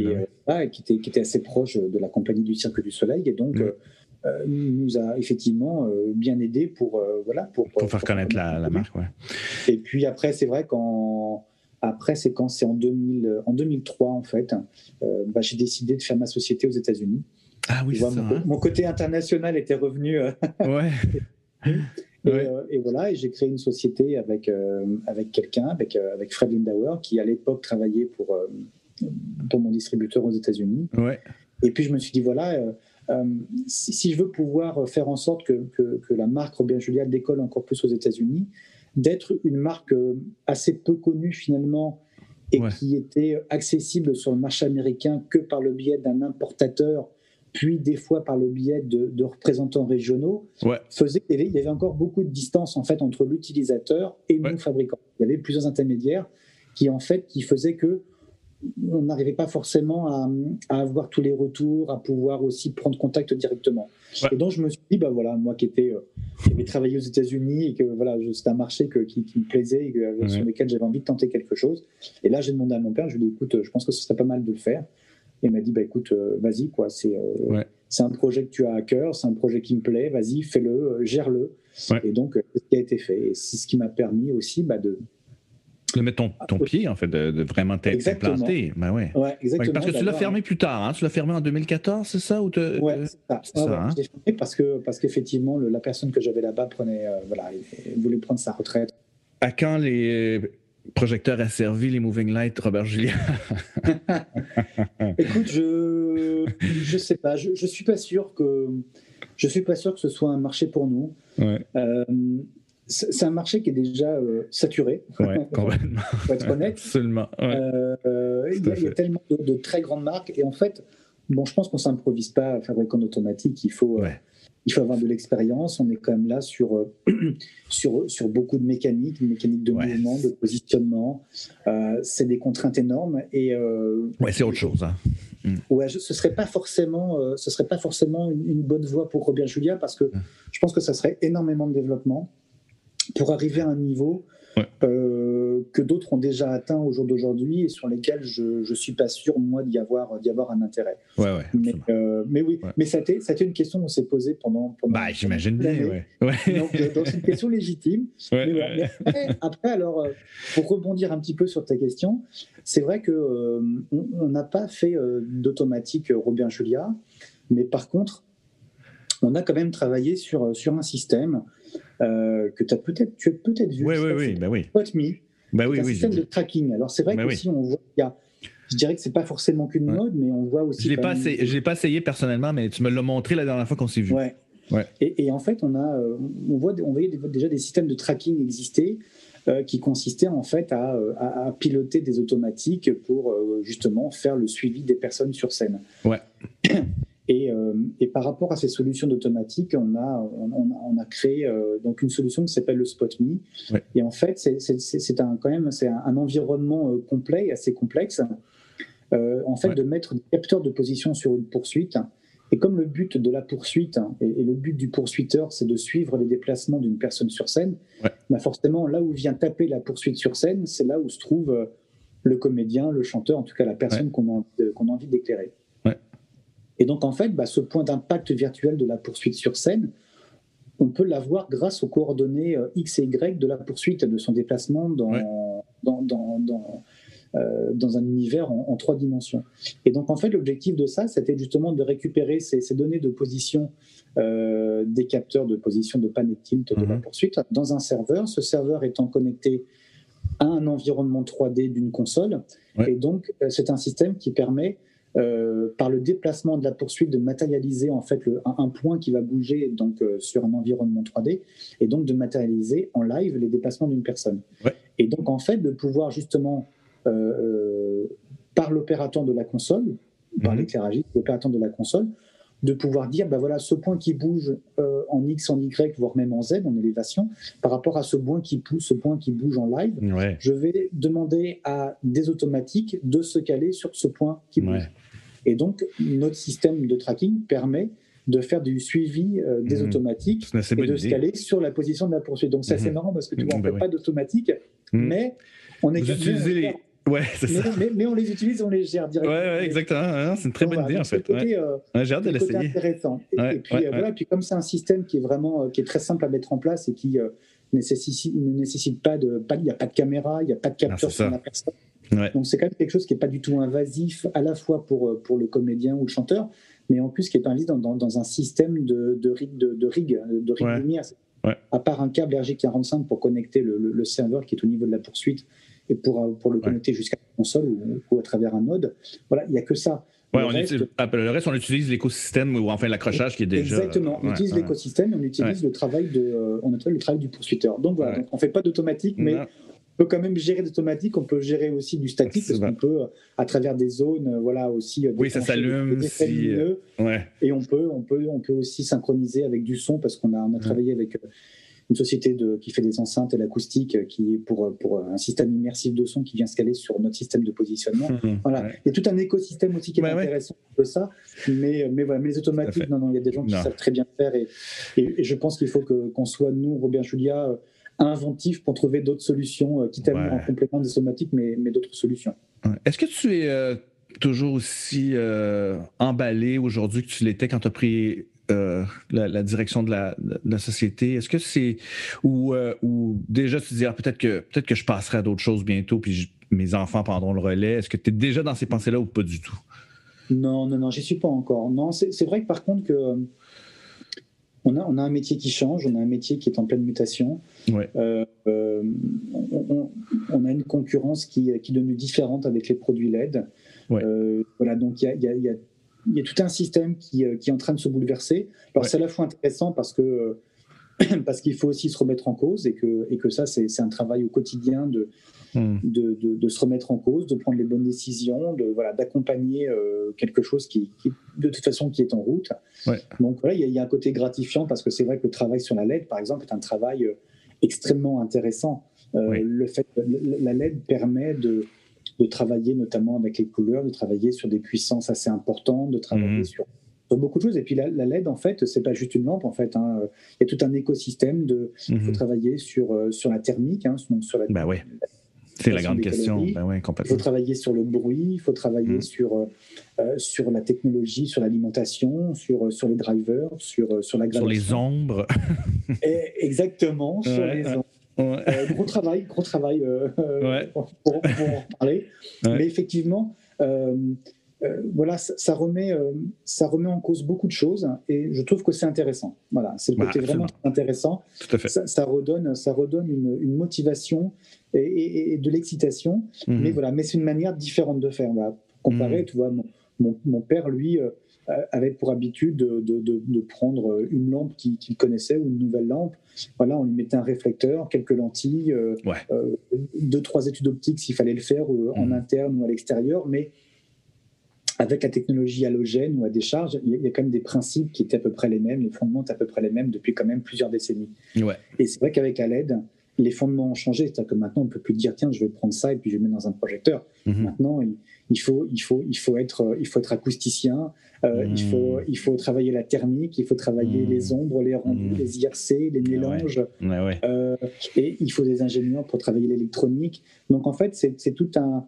bah et, qui, était, qui était assez proche de la compagnie du Cirque du Soleil. Et donc, euh, nous a effectivement euh, bien aidé pour, euh, voilà, pour, faire connaître la, marque. Ouais. Et puis après, c'est vrai qu'en après, c'est quand c'est en, 2000, en 2003, en fait, bah, j'ai décidé de faire ma société aux États-Unis. Ah oui, ça, mon, hein. mon, côté international était revenu. ouais. et, voilà, et j'ai créé une société avec, avec quelqu'un, avec, avec Fred Lindauer, qui à l'époque travaillait pour, pour mon distributeur aux États-Unis. Ouais. Et puis je me suis dit, voilà, euh, si, je veux pouvoir faire en sorte que, que, la marque Robin Julia décolle encore plus aux États-Unis, d'être une marque euh, assez peu connue finalement et qui était accessible sur le marché américain que par le biais d'un importateur, puis des fois par le biais de, représentants régionaux, faisait qu'il y avait encore beaucoup de distance en fait entre l'utilisateur et nous fabricants. Il y avait plusieurs intermédiaires qui en fait qui faisaient que on n'arrivait pas forcément à, avoir tous les retours, à pouvoir aussi prendre contact directement. Et donc je me suis dit, bah voilà, moi qui étais, euh, qui avais travaillé aux États-Unis et que voilà, c'était un marché qui, me plaisait et sur lequel j'avais envie de tenter quelque chose. Et là, j'ai demandé à mon père, je lui ai dit, écoute, je pense que ce serait pas mal de le faire. et m'a dit bah écoute, vas-y quoi, c'est c'est un projet que tu as à cœur, c'est un projet qui me plaît, vas-y, fais-le, gère-le. Et donc, ce qui a été fait. Et c'est ce qui m'a permis aussi bah, de, de mettre ton, ton pied, en fait, de, vraiment t'implanter. Ben ouais. ouais exactement. parce que tu l'as fermé plus tard, hein? tu l'as fermé en 2014, c'est ça ou te... Ouais, c'est ça. ça hein? fermé parce que parce qu'effectivement, la personne que j'avais là-bas prenait, euh, voilà, voulait prendre sa retraite. À quand les projecteurs asservis, les moving lights, Robert Julien? Écoute, je je sais pas, je, je suis pas sûr que je suis pas sûr que ce soit un marché pour nous. Ouais. Euh, c'est un marché qui est déjà euh, saturé. Ouais, complètement. pour être honnête. Seulement. Euh, il, y a, tellement de, très grandes marques. Et en fait, bon, je pense qu'on ne s'improvise pas à fabriquer en automatique. Il faut, euh, il faut avoir de l'expérience. On est quand même là sur, sur, sur beaucoup de mécaniques, mécaniques de mouvement, de positionnement. c'est des contraintes énormes. Et, ouais, c'est autre chose. Hein. Mm. Ouais, ce serait pas forcément, ce serait pas forcément une, bonne voie pour Robert Julia parce que mm. je pense que ça serait énormément de développement pour arriver à un niveau euh, que d'autres ont déjà atteint au jour d'aujourd'hui et sur lesquels je ne suis pas sûr, moi, d'y avoir, avoir un intérêt. Ouais, ouais, mais, euh, mais, oui, mais ça a, été, ça a été une question qu'on s'est posée pendant, pendant. bah, j'imagine bien. Donc, euh, c'est une question légitime. mais, après, alors, pour rebondir un petit peu sur ta question, c'est vrai qu'on on n'a pas fait d'automatique Robin Julia, mais par contre, on a quand même travaillé sur, sur un système euh, que as peut-être, tu as peut-être vu. Oui, oui, oui, bah oui. Bah oui, un système de tracking. Alors c'est vrai bah que on voit qu'il y a je dirais que c'est pas forcément qu'une mode, mais on voit aussi. Je l'ai pas, l'ai pas essayé personnellement, mais tu me l'as montré la dernière fois qu'on s'est vu. Ouais. ouais. Et, en fait, on a, euh, on voit, on voyait déjà des systèmes de tracking exister. Euh, qui consistaient en fait à, à, piloter des automatiques pour justement faire le suivi des personnes sur scène. Ouais. Euh, et, par rapport à ces solutions d'automatique, on a, on, a créé euh, donc une solution qui s'appelle le SpotMe. Et en fait, c'est un, quand même c'est un, environnement euh, complet et assez complexe. en fait, de mettre des capteurs de position sur une poursuite. Et comme le but de la poursuite et, le but du poursuiteur, c'est de suivre les déplacements d'une personne sur scène, bah forcément, là où vient taper la poursuite sur scène, c'est là où se trouve le comédien, le chanteur, en tout cas la personne qu'on a, a envie d'éclairer. Et donc, en fait, bah, ce point d'impact virtuel de la poursuite sur scène, on peut l'avoir grâce aux coordonnées euh, X et Y de la poursuite, de son déplacement dans, dans, dans, euh, dans, un univers en, trois dimensions. Et donc, en fait, l'objectif de ça, c'était justement de récupérer ces, données de position euh, des capteurs de position de pan et tilt de la mhm. poursuite dans un serveur, ce serveur étant connecté à un environnement 3D d'une console. Et donc, c'est un système qui permet euh, par le déplacement de la poursuite, de matérialiser en fait un, point qui va bouger donc euh, sur un environnement 3D et donc de matérialiser en live les déplacements d'une personne. Et donc en fait de pouvoir justement euh, par l'opérateur de la console, par mhm. l'éclairagiste, l'opérateur de la console, de pouvoir dire, ben voilà, ce point qui bouge en X, en Y, voire même en Z, en élévation, par rapport à ce point qui pousse, ce point qui bouge en live, je vais demander à des automatiques de se caler sur ce point qui bouge. Et donc, notre système de tracking permet de faire du suivi euh, des mmh. automatiques et de se caler sur la position de la poursuite. Donc, c'est assez mmh. marrant parce que tu vois, on ne bah fait pas d'automatique, mmh. mais on est les... Ouais, mais, mais, on les utilise, on les gère directement. Ouais, ouais exactement. c'est une très bonne idée en fait. Côté, euh, j'ai hâte de l'essayer. intéressant. Et, puis euh, voilà, puis comme c'est un système qui est vraiment, qui est très simple à mettre en place et qui nécessite, ne nécessite pas de, il n'y a pas de caméra, il n'y a pas de capteur sur la personne. Donc c'est quand même quelque chose qui n'est pas du tout invasif, à la fois pour, euh, pour le comédien ou le chanteur, mais en plus qui est invasif dans, dans, un système de, de, rig, de, de rig, de rig lumière. À part un câble RJ45 pour connecter le, le, serveur qui est au niveau de la poursuite et pour, euh, pour le connecter jusqu'à la console ou, à travers un node, voilà, il n'y a que ça. Ouais, le, on reste, utilise, le reste, on utilise l'écosystème ou enfin l'accrochage qui est déjà. Exactement, on utilise l'écosystème, on utilise le travail de, euh, on utilise le travail du poursuiteur. Donc voilà, donc on fait pas d'automatique, mais peut quand même gérer d'automatique, on peut gérer aussi du statique, parce qu'on peut, à travers des zones, euh, voilà, aussi. Euh, oui, ça s'allume. Si... Ouais. Et on peut, on, peut, on peut aussi synchroniser avec du son, parce qu'on a, on a travaillé avec euh, une société de, qui fait des enceintes et l'acoustique, qui pour, pour un système immersif de son qui vient se caler sur notre système de positionnement. voilà. Il y a tout un écosystème aussi qui est intéressant de ça. Mais, mais voilà, mais les automatiques, non, non, il y a des gens qui savent très bien faire. Et, et, je pense qu'il faut qu'on soit, nous, Robert Julia, inventif pour trouver d'autres solutions, euh, quitte à en complément des somatiques, mais, mais d'autres solutions. Est-ce que tu es, euh, toujours aussi emballé aujourd'hui que tu l'étais quand tu as pris la, direction de la, société? Est-ce que c'est. Ou, déjà tu te dis, ah, peut-être que, peut que je passerai à d'autres choses bientôt, puis mes enfants prendront le relais. Est-ce que tu es déjà dans ces pensées-là ou pas du tout? Non, non, non, j'y suis pas encore. Non, c'est vrai que par contre, que, on, a, on a un métier qui change, on a un métier qui est en pleine mutation. Euh, euh, on, a une concurrence qui, qui est devenue différente avec les produits LED. Euh, voilà, donc il y a, y, a, y a, tout un système qui, qui, est en train de se bouleverser. Alors c'est à la fois intéressant parce que parce qu'il faut aussi se remettre en cause et que, et que ça, c'est un travail au quotidien de, hmm. de, de, se remettre en cause, de prendre les bonnes décisions, de voilà, d'accompagner euh, quelque chose qui, de toute façon, qui est en route. Donc voilà, il y, a un côté gratifiant parce que c'est vrai que le travail sur la LED, par exemple, est un travail euh, extrêmement intéressant. Euh, le fait, la LED permet de, de travailler notamment avec les couleurs, de travailler sur des puissances assez importantes, de travailler hmm. sur beaucoup de choses. Et puis la, LED, en fait, c'est pas juste une lampe. En fait, hein. il y a tout un écosystème de. Il faut mhm. travailler sur sur la thermique, hein, sur la. Bah ouais. C'est la grande question. Ouais, il faut travailler sur le bruit, il faut travailler mhm. sur, euh, euh, sur la technologie, sur l'alimentation, sur, sur les drivers, sur, sur la Sur les ombres. exactement, sur les ombres. gros travail, gros travail pour, pour, en parler. Mais effectivement, euh, voilà, ça, remet, euh, ça remet en cause beaucoup de choses et je trouve que c'est intéressant. Voilà, c'est le bah, côté vraiment intéressant. Ça, redonne, ça redonne une, motivation et, de l'excitation, mhm. mais voilà, mais c'est une manière différente de faire. Voilà. Comparer, mhm. tu vois, mon, père, lui, euh, avait pour habitude de, de, prendre une lampe qu'il connaissait ou une nouvelle lampe. Voilà, on lui mettait un réflecteur, quelques lentilles, deux, trois études optiques s'il fallait le faire en mhm. interne ou à l'extérieur, mais avec la technologie halogène ou à décharge, il y a quand même des principes qui étaient à peu près les mêmes, les fondements étaient à peu près les mêmes depuis quand même plusieurs décennies. Ouais. Et c'est vrai qu'avec la LED, les fondements ont changé. C'est-à-dire que maintenant, on ne peut plus dire, tiens, je vais prendre ça et puis je vais mettre dans un projecteur. Mhm. Maintenant, il, faut, il, faut, il, faut être, il faut être acousticien, euh, il, mhm. faut, il faut travailler la thermique, il faut travailler mhm. les ombres, les rendus, les IRC, les mélanges. Euh, et il faut des ingénieurs pour travailler l'électronique. Donc, en fait, c'est tout un,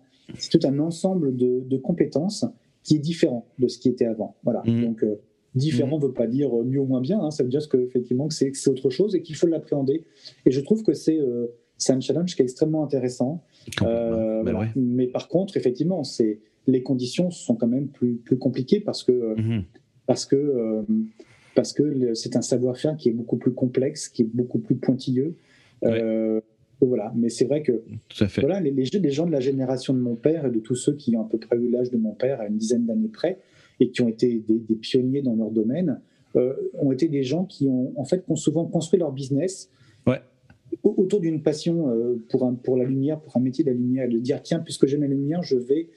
tout un ensemble de, de compétences qui est différent de ce qui était avant. Voilà. Mmh. Donc, euh, différent ne mmh. veut pas dire mieux ou moins bien. Hein. ça veut dire que, effectivement que c'est autre chose et qu'il faut l'appréhender. Et je trouve que c'est euh, un challenge qui est extrêmement intéressant. Euh, ben Mais par contre, effectivement, c'est les conditions sont quand même plus, plus compliquées parce que mmh. parce que parce que c'est un savoir-faire qui est beaucoup plus complexe, qui est beaucoup plus pointilleux. Voilà. Mais c'est vrai que Voilà, les, les, gens de la génération de mon père et de tous ceux qui ont à peu près eu l'âge de mon père à une dizaine d'années près et qui ont été des, pionniers dans leur domaine euh, ont été des gens qui ont en fait souvent construit leur business autour d'une passion euh, pour, un, pour la lumière, pour un métier de la lumière, de dire tiens, puisque j'aime la lumière, je vais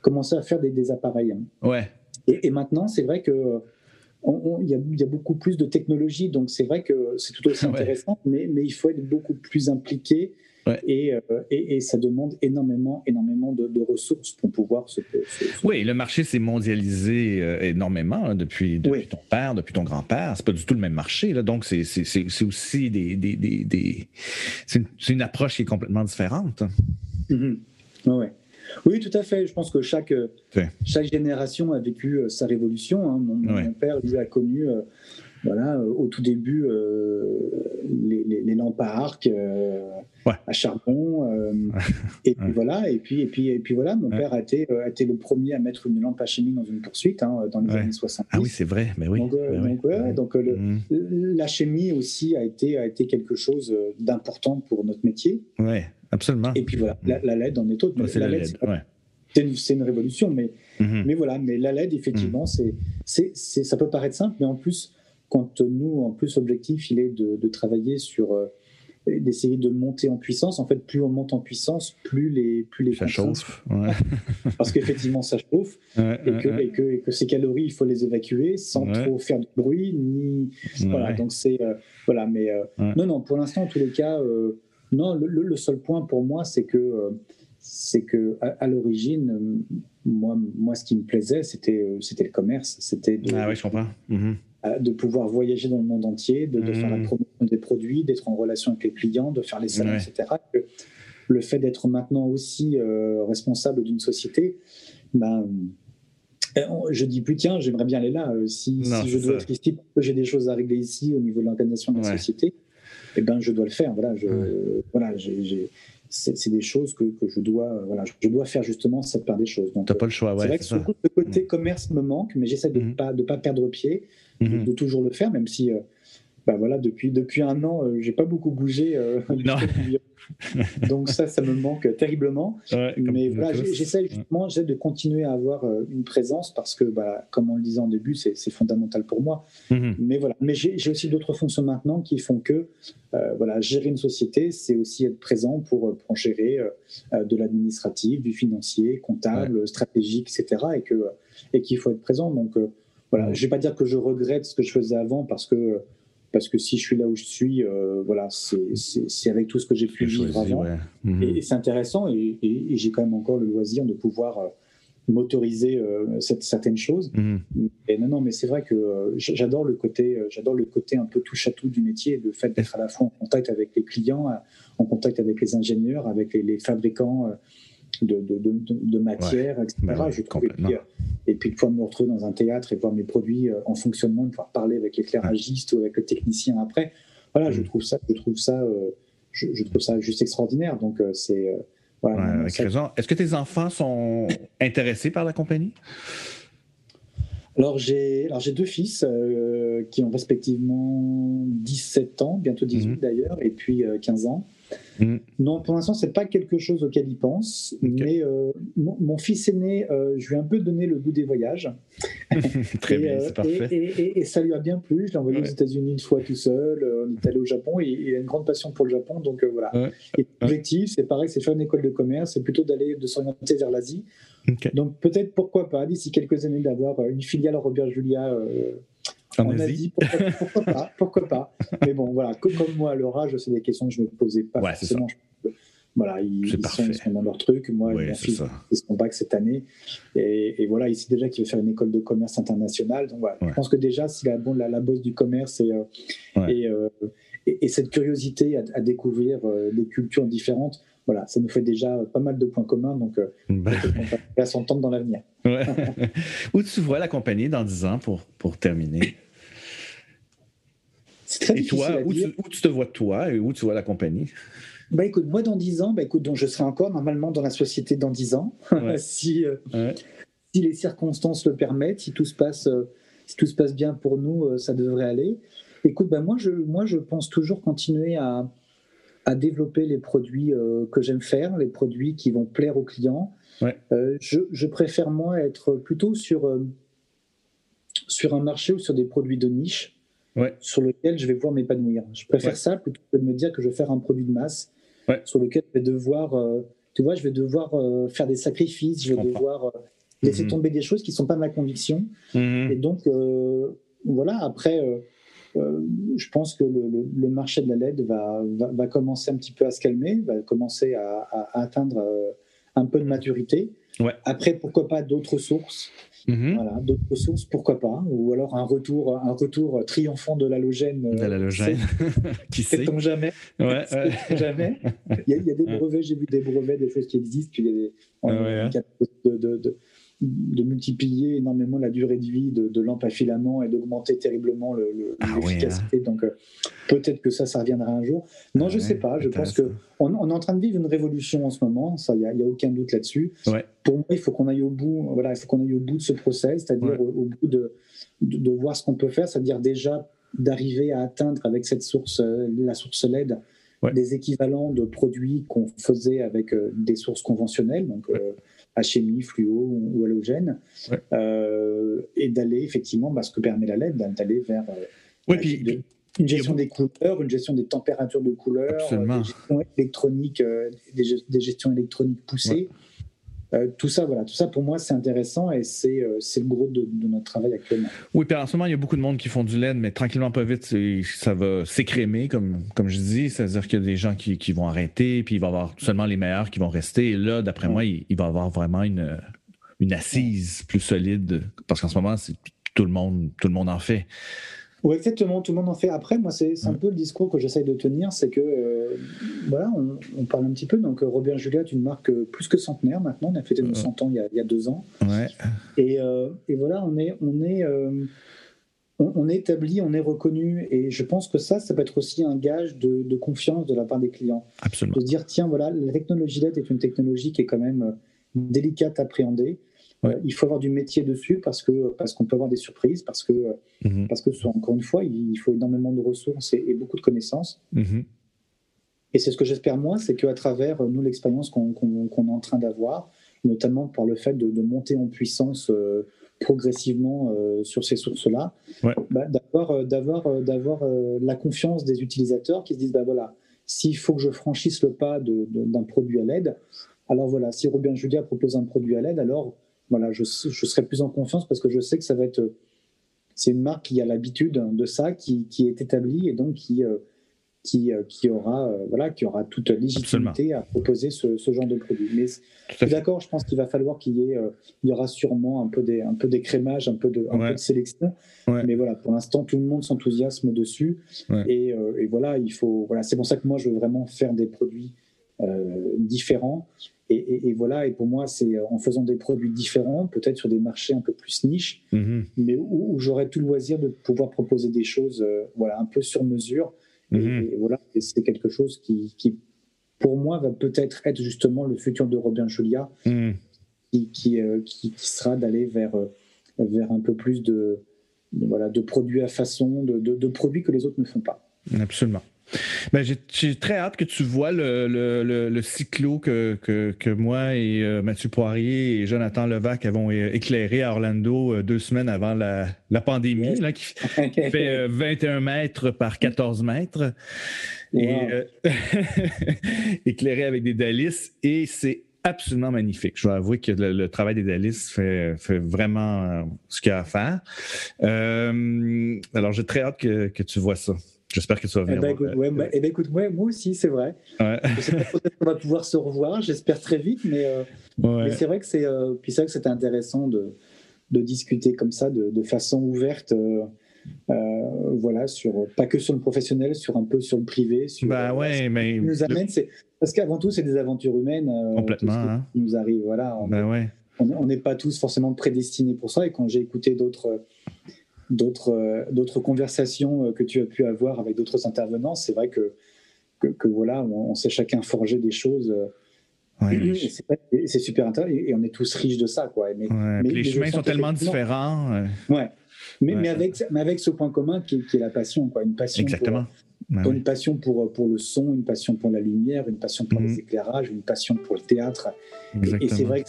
commencer à faire des, appareils. Ouais. Et, et maintenant, c'est vrai que il y, a beaucoup plus de technologie, donc c'est vrai que c'est tout aussi intéressant, mais, mais, il faut être beaucoup plus impliqué euh, et, et, ça demande énormément, énormément de, ressources pour pouvoir se, Oui, le marché s'est mondialisé euh, énormément hein, depuis, depuis ton père, depuis ton grand-père. C'est pas du tout le même marché, là, donc c'est aussi des, des, des, c'est une, approche qui est complètement différente. Mm ouais. Oui, tout à fait. Je pense que chaque, chaque génération a vécu euh, sa révolution. Hein. Mon, père, lui, a connu euh, voilà, euh, au tout début les, lampes à arc à charbon. et puis voilà, et puis, et puis, et puis voilà, mon père a été, a été le premier à mettre une lampe à chimie dans une poursuite hein, dans les années 60. Ah oui, c'est vrai, mais oui. Donc, mmh. la chimie aussi a été, a été quelque chose d'important pour notre métier. Ouais. Absolument. Et puis voilà, la, LED en est autre. c'est la LED, C'est une, révolution, mais, mm-hmm. mais voilà, mais la LED, effectivement, mm. c'est, ça peut paraître simple, mais en plus, quand nous, en plus, l'objectif, il est de, travailler sur, euh, d'essayer de monter en puissance. En fait, plus on monte en puissance, plus les, plus les ça chauffe. Parce qu'effectivement, ça chauffe et, que, et, que, et, que, ces calories, il faut les évacuer sans trop faire de bruit, ni voilà. Donc c'est euh, voilà, mais euh, non, non. Pour l'instant, en tous les cas. Non, le, seul point pour moi, c'est que, c'est que à, l'origine, moi, moi, ce qui me plaisait, c'était, c'était le commerce. C'était ah oui, je comprends. Mhm. De pouvoir voyager dans le monde entier, de, faire la mhm. promotion des produits, d'être en relation avec les clients, de faire les salons, etc. le fait d'être maintenant aussi responsable d'une société, ben, je dis plus, tiens, j'aimerais bien aller là. Si, je dois être ici, j'ai des choses à régler ici au niveau de l'organisation de la société, eh ben, je dois le faire. Voilà, je, voilà, c'est des choses que, que, je dois, voilà, je dois faire justement cette part des choses. Donc, n'as pas le choix, ouais. C'est vrai que le côté mm. commerce me manque, mais j'essaie de ne mm. pas, de pas perdre pied, de, mm-hmm. toujours le faire, même si bah voilà, depuis, depuis un an, euh, j'ai pas beaucoup bougé. Euh, Donc ça, ça me manque terriblement. Mais voilà, j'essaie justement de continuer à avoir euh, une présence parce que, bah, comme on le disait en début, c'est fondamental pour moi. Mhm. Mais voilà, mais j'ai aussi d'autres fonctions maintenant qui font que, voilà, gérer une société, c'est aussi être présent pour, pour gérer de l'administratif, du financier, comptable, stratégique, etc. Et que et qu'il faut être présent. Donc voilà, je vais pas dire que je regrette ce que je faisais avant parce que parce que si je suis là où je suis, euh, voilà, c'est avec tout ce que j'ai pu vivre avant. Mhm. Et, c'est intéressant, et, j'ai quand même encore le loisir de pouvoir euh, m'autoriser euh, certaines choses. Mhm. Et non, non, mais c'est vrai que j'adore le côté, j'adore le côté un peu touche à tout du métier, le fait d'être à la fois en contact avec les clients, en contact avec les ingénieurs, avec les, les fabricants de, de, de, matière, etc. Bah je trouve, et, puis, de pouvoir me retrouver dans un théâtre et voir mes produits euh, en fonctionnement, de pouvoir parler avec l'éclairagiste ou avec le technicien après. Voilà, je mm. trouve ça, je trouve ça, euh, je, trouve ça juste extraordinaire. Donc euh, c'est voilà, Est-ce que tes enfants sont intéressés par la compagnie? Alors j'ai alors j'ai deux fils qui ont respectivement 17 ans, bientôt 18 mm-hmm. d'ailleurs, et puis 15 ans. Mm. Non, pour l'instant, c'est pas quelque chose auquel il pense. Mais euh, mon, fils aîné, euh, je lui ai un peu donné le goût des voyages. Très bien, c'est euh, parfait. Et, ça lui a bien plu. Je l'ai envoyé aux États-Unis une fois tout seul. on est allé au Japon et il a une grande passion pour le Japon. Donc voilà. Et l'objectif, c'est pareil, c'est faire une école de commerce. C'est plutôt d'aller de s'orienter vers l'Asie. Donc peut-être pourquoi pas d'ici quelques années d'avoir une filiale Robert Julia on a dit pourquoi, pas, pourquoi pas. Mais bon, voilà, comme, moi à leur âge, c'est des questions que je ne me posais pas forcément. Voilà, ils, sont, dans leur truc. Moi, mon fils ils son bac cette année. Et, voilà, il sait déjà qu'il veut faire une école de commerce internationale. Donc voilà, je pense que déjà, c'est la, bon, la, la bosse du commerce et, euh, euh, et, et, cette curiosité à, découvrir euh, des cultures différentes, voilà, ça nous fait déjà pas mal de points communs. Donc, bah, on va s'entendre dans l'avenir. Où tu vois la compagnie dans 10 ans pour, pour terminer? Et toi, où tu, où tu, te vois toi et où tu vois la compagnie? Bah écoute, moi dans 10 ans, bah écoute, donc je serai encore normalement dans la société dans 10 ans, si, euh, si les circonstances le permettent, si tout se passe, euh, si tout se passe bien pour nous, euh, ça devrait aller. Écoute, bah moi je, moi je pense toujours continuer à, à développer les produits que j'aime faire, les produits qui vont plaire aux clients. Je, je, préfère moi être plutôt sur, sur un marché ou sur des produits de niche sur lequel je vais pouvoir m'épanouir. Je préfère ça plutôt que de me dire que je vais faire un produit de masse sur lequel je vais devoir, euh, tu vois, je vais devoir euh, faire des sacrifices, je vais devoir euh, laisser mhm. tomber des choses qui ne sont pas ma conviction. Mhm. Et donc, voilà, après, je pense que le, marché de la LED va, va, commencer un petit peu à se calmer, va commencer à, à atteindre un peu de maturité. Après, pourquoi pas d'autres sources? Mhm. Voilà, d'autres ressources, pourquoi pas Ou alors un retour, un retour triomphant de l'halogène. De l'halogène, qui sait on jamais? Ouais, jamais? Il y, a, il y, a, des brevets, j'ai vu des brevets, des choses qui existent, qu'il y a des, ouais, de, de, de, de multiplier énormément la durée de vie de, de lampes à filament et d'augmenter terriblement ah l'efficacité. Le, ah Donc euh, peut-être que ça, ça reviendra un jour. Non, je ne sais pas. Je pense qu'on on est en train de vivre une révolution en ce moment. Ça, il n'y a, a, aucun doute là-dessus. Pour moi, il faut qu'on aille au bout. Voilà, il faut qu'on aille au bout de ce process, c'est-à-dire au, bout de, de, voir ce qu'on peut faire, c'est-à-dire déjà d'arriver à atteindre avec cette source, euh, la source LED, des équivalents de produits qu'on faisait avec euh, des sources conventionnelles. Donc chimie, fluo ou halogène, euh, et d'aller effectivement, bah, ce que permet la LED, d'aller vers euh, puis, une gestion des couleurs, une gestion des températures de couleurs, euh, des gestions électroniques, des, gestions électroniques poussées. Euh, tout ça, voilà, tout ça pour moi c'est intéressant et c'est euh, le gros de, notre travail actuellement. Oui, puis en ce moment il y a beaucoup de monde qui font du LED, mais tranquillement pas vite, ça va s'écrémer comme comme je dis, c'est-à-dire qu'il y a des gens qui, qui, vont arrêter, puis il va y avoir seulement les meilleurs qui vont rester. Et là, d'après moi, il, va y avoir vraiment une une assise plus solide parce qu'en ce moment c'est tout le monde tout le monde en fait. Oui, exactement, tout le monde en fait. Après, moi, c'est un peu le discours que j'essaye de tenir, c'est que, euh, voilà, on, parle un petit peu. Donc, Robert Julia est une marque plus que centenaire maintenant. On a fêté nos 100 ans il y a, deux ans. Ouais. Et, et, voilà, on est, on est, on, est établi, on est reconnu. Et je pense que ça, ça peut être aussi un gage de, confiance de la part des clients. Absolument. De se dire, tiens, voilà, la technologie LED est une technologie qui est quand même délicate à appréhender. Euh, il faut avoir du métier dessus parce que parce qu'on peut avoir des surprises, parce que mhm. parce que encore une fois, il faut énormément de ressources et, beaucoup de connaissances. Mhm. Et c'est ce que j'espère moi, c'est qu'à travers euh, nous l'expérience qu'on est en train d'avoir, notamment par le fait de, monter en puissance euh, progressivement sur ces sources-là, bah, d'avoir d'avoir d'avoir la confiance des utilisateurs qui se disent bah voilà, s'il faut que je franchisse le pas d'un produit à l'aide, alors voilà, si Robin Julia propose un produit à l'aide, alors voilà, je, je, serai plus en confiance parce que je sais que ça va être. C'est une marque qui a l'habitude de ça, qui, qui, est établie et donc qui, euh, qui, euh, qui, aura, euh, voilà, qui aura toute légitimité à proposer ce, ce, genre de produit. Mais d'accord, je pense qu'il va falloir qu'il y ait, il y aura sûrement un peu des, un peu d'écrémage, un peu de, un peu de sélection. Mais voilà, pour l'instant, tout le monde s'enthousiasme dessus. Et, et, voilà, il faut, voilà, c'est pour ça que moi, je veux vraiment faire des produits différents et, voilà, et pour moi, c'est en faisant des produits différents, peut-être sur des marchés un peu plus niches, mhm. mais où, j'aurais tout le loisir de pouvoir proposer des choses euh, voilà, un peu sur mesure. Et, mhm. voilà, c'est quelque chose qui, qui, pour moi, va peut-être être justement le futur de Robin Julia, mhm. qui, euh, qui, qui, sera d'aller vers, euh, vers un peu plus de, voilà, de produits à façon, de, de produits que les autres ne font pas. Absolument. Ben, j'ai très hâte que tu vois le, le, le, cyclo que, que, que, moi et euh, Mathieu Poirier et Jonathan Levac avons éclairé à Orlando euh, deux semaines avant la, la pandémie, là, qui, fait 21 euh, mètres par 14 mètres. Et, éclairé avec des Dalis. Et c'est absolument magnifique. Je dois avouer que le, travail des Dalis fait, fait vraiment ce qu'il y a à faire. alors, j'ai très hâte que, que tu vois ça. J'espère que ça va venir. Eh ben, écoute, ouais, eh ben, écoute moi, moi, aussi, c'est vrai. Ouais. peut-être qu'on va pouvoir se revoir, j'espère très vite, mais, euh, mais c'est vrai que c'est euh, que c'était intéressant de, de, discuter comme ça, de, de façon ouverte. Euh, voilà, sur, pas que sur le professionnel, sur un peu sur le privé. Sur, bah ouais, mais. nous amène, c'est, parce qu'avant tout, c'est des aventures humaines. Complètement. Hein. Qui nous arrive, voilà. On bah ouais. On n'est pas tous forcément prédestinés pour ça. Et quand j'ai écouté d'autres d'autres euh, d'autres conversations euh, que tu as pu avoir avec d'autres intervenants, c'est vrai que, que, voilà, on, s'est chacun forgé des choses. Euh, c'est super intéressant et on est tous riches de ça. Quoi. Mais, les chemins sont tellement différents. Ouais. Mais, mais, avec, mais avec ce point commun qui est, la passion. Quoi. Une passion Exactement. Pour, Une passion pour, pour le son, une passion pour la lumière, une passion pour les mhm. éclairages, une passion pour le théâtre. Et, c'est vrai que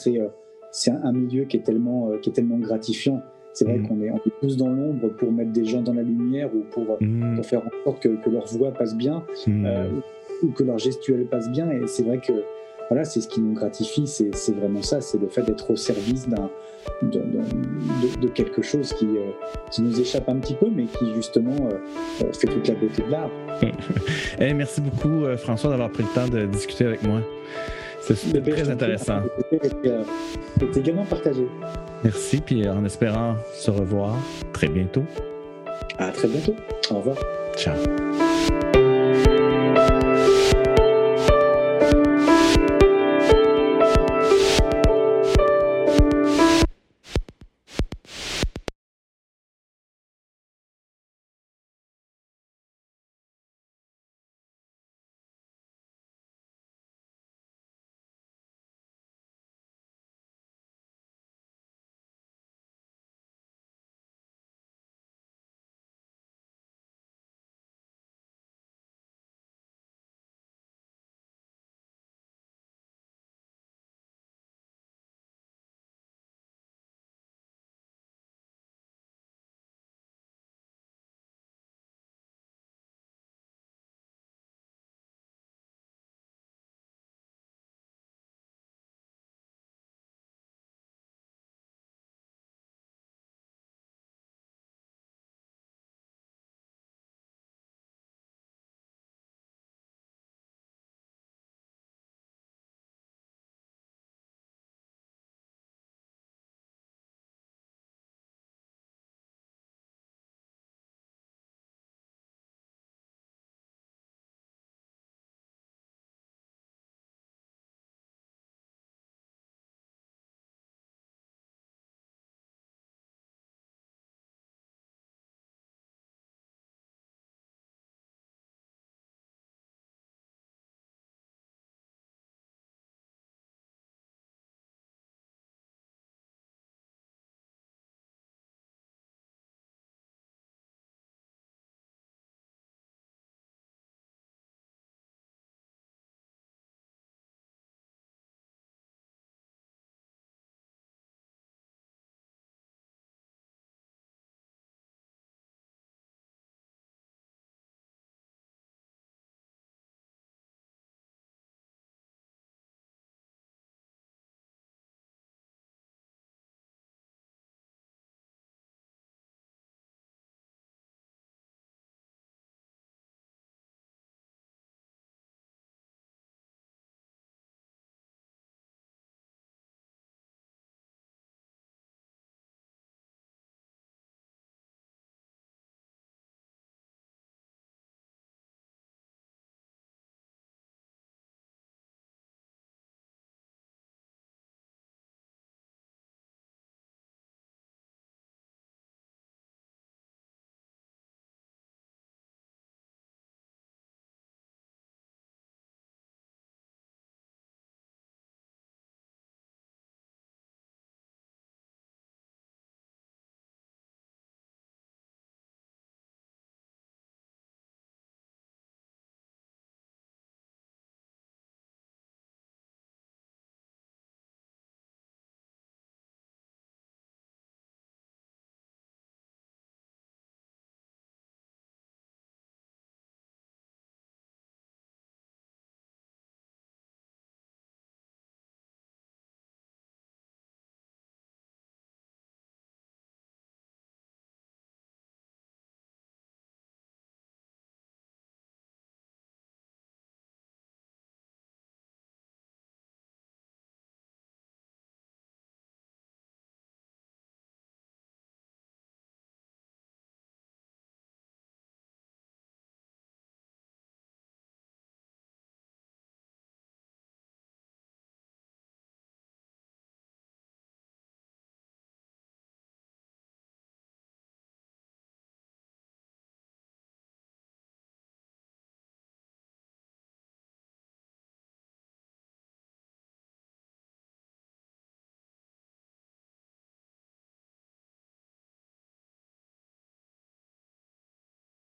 c'est un milieu qui est tellement, qui est tellement gratifiant. C'est vrai mm. qu'on est, on est tous dans l'ombre pour mettre des gens dans la lumière ou pour, mm. pour faire en sorte que, que, leur voix passe bien mm. euh, ou que leur gestuelle passe bien. Et c'est vrai que voilà, c'est ce qui nous gratifie, c'est vraiment ça, c'est le fait d'être au service d'un de, de, de, quelque chose qui, euh, qui nous échappe un petit peu, mais qui justement euh, fait toute la beauté de l'art. hey, eh, merci beaucoup, François, d'avoir pris le temps de discuter avec moi. C'est très intéressant. C'est également partagé. Merci, puis en espérant se revoir très bientôt. À très bientôt. Au revoir. Ciao.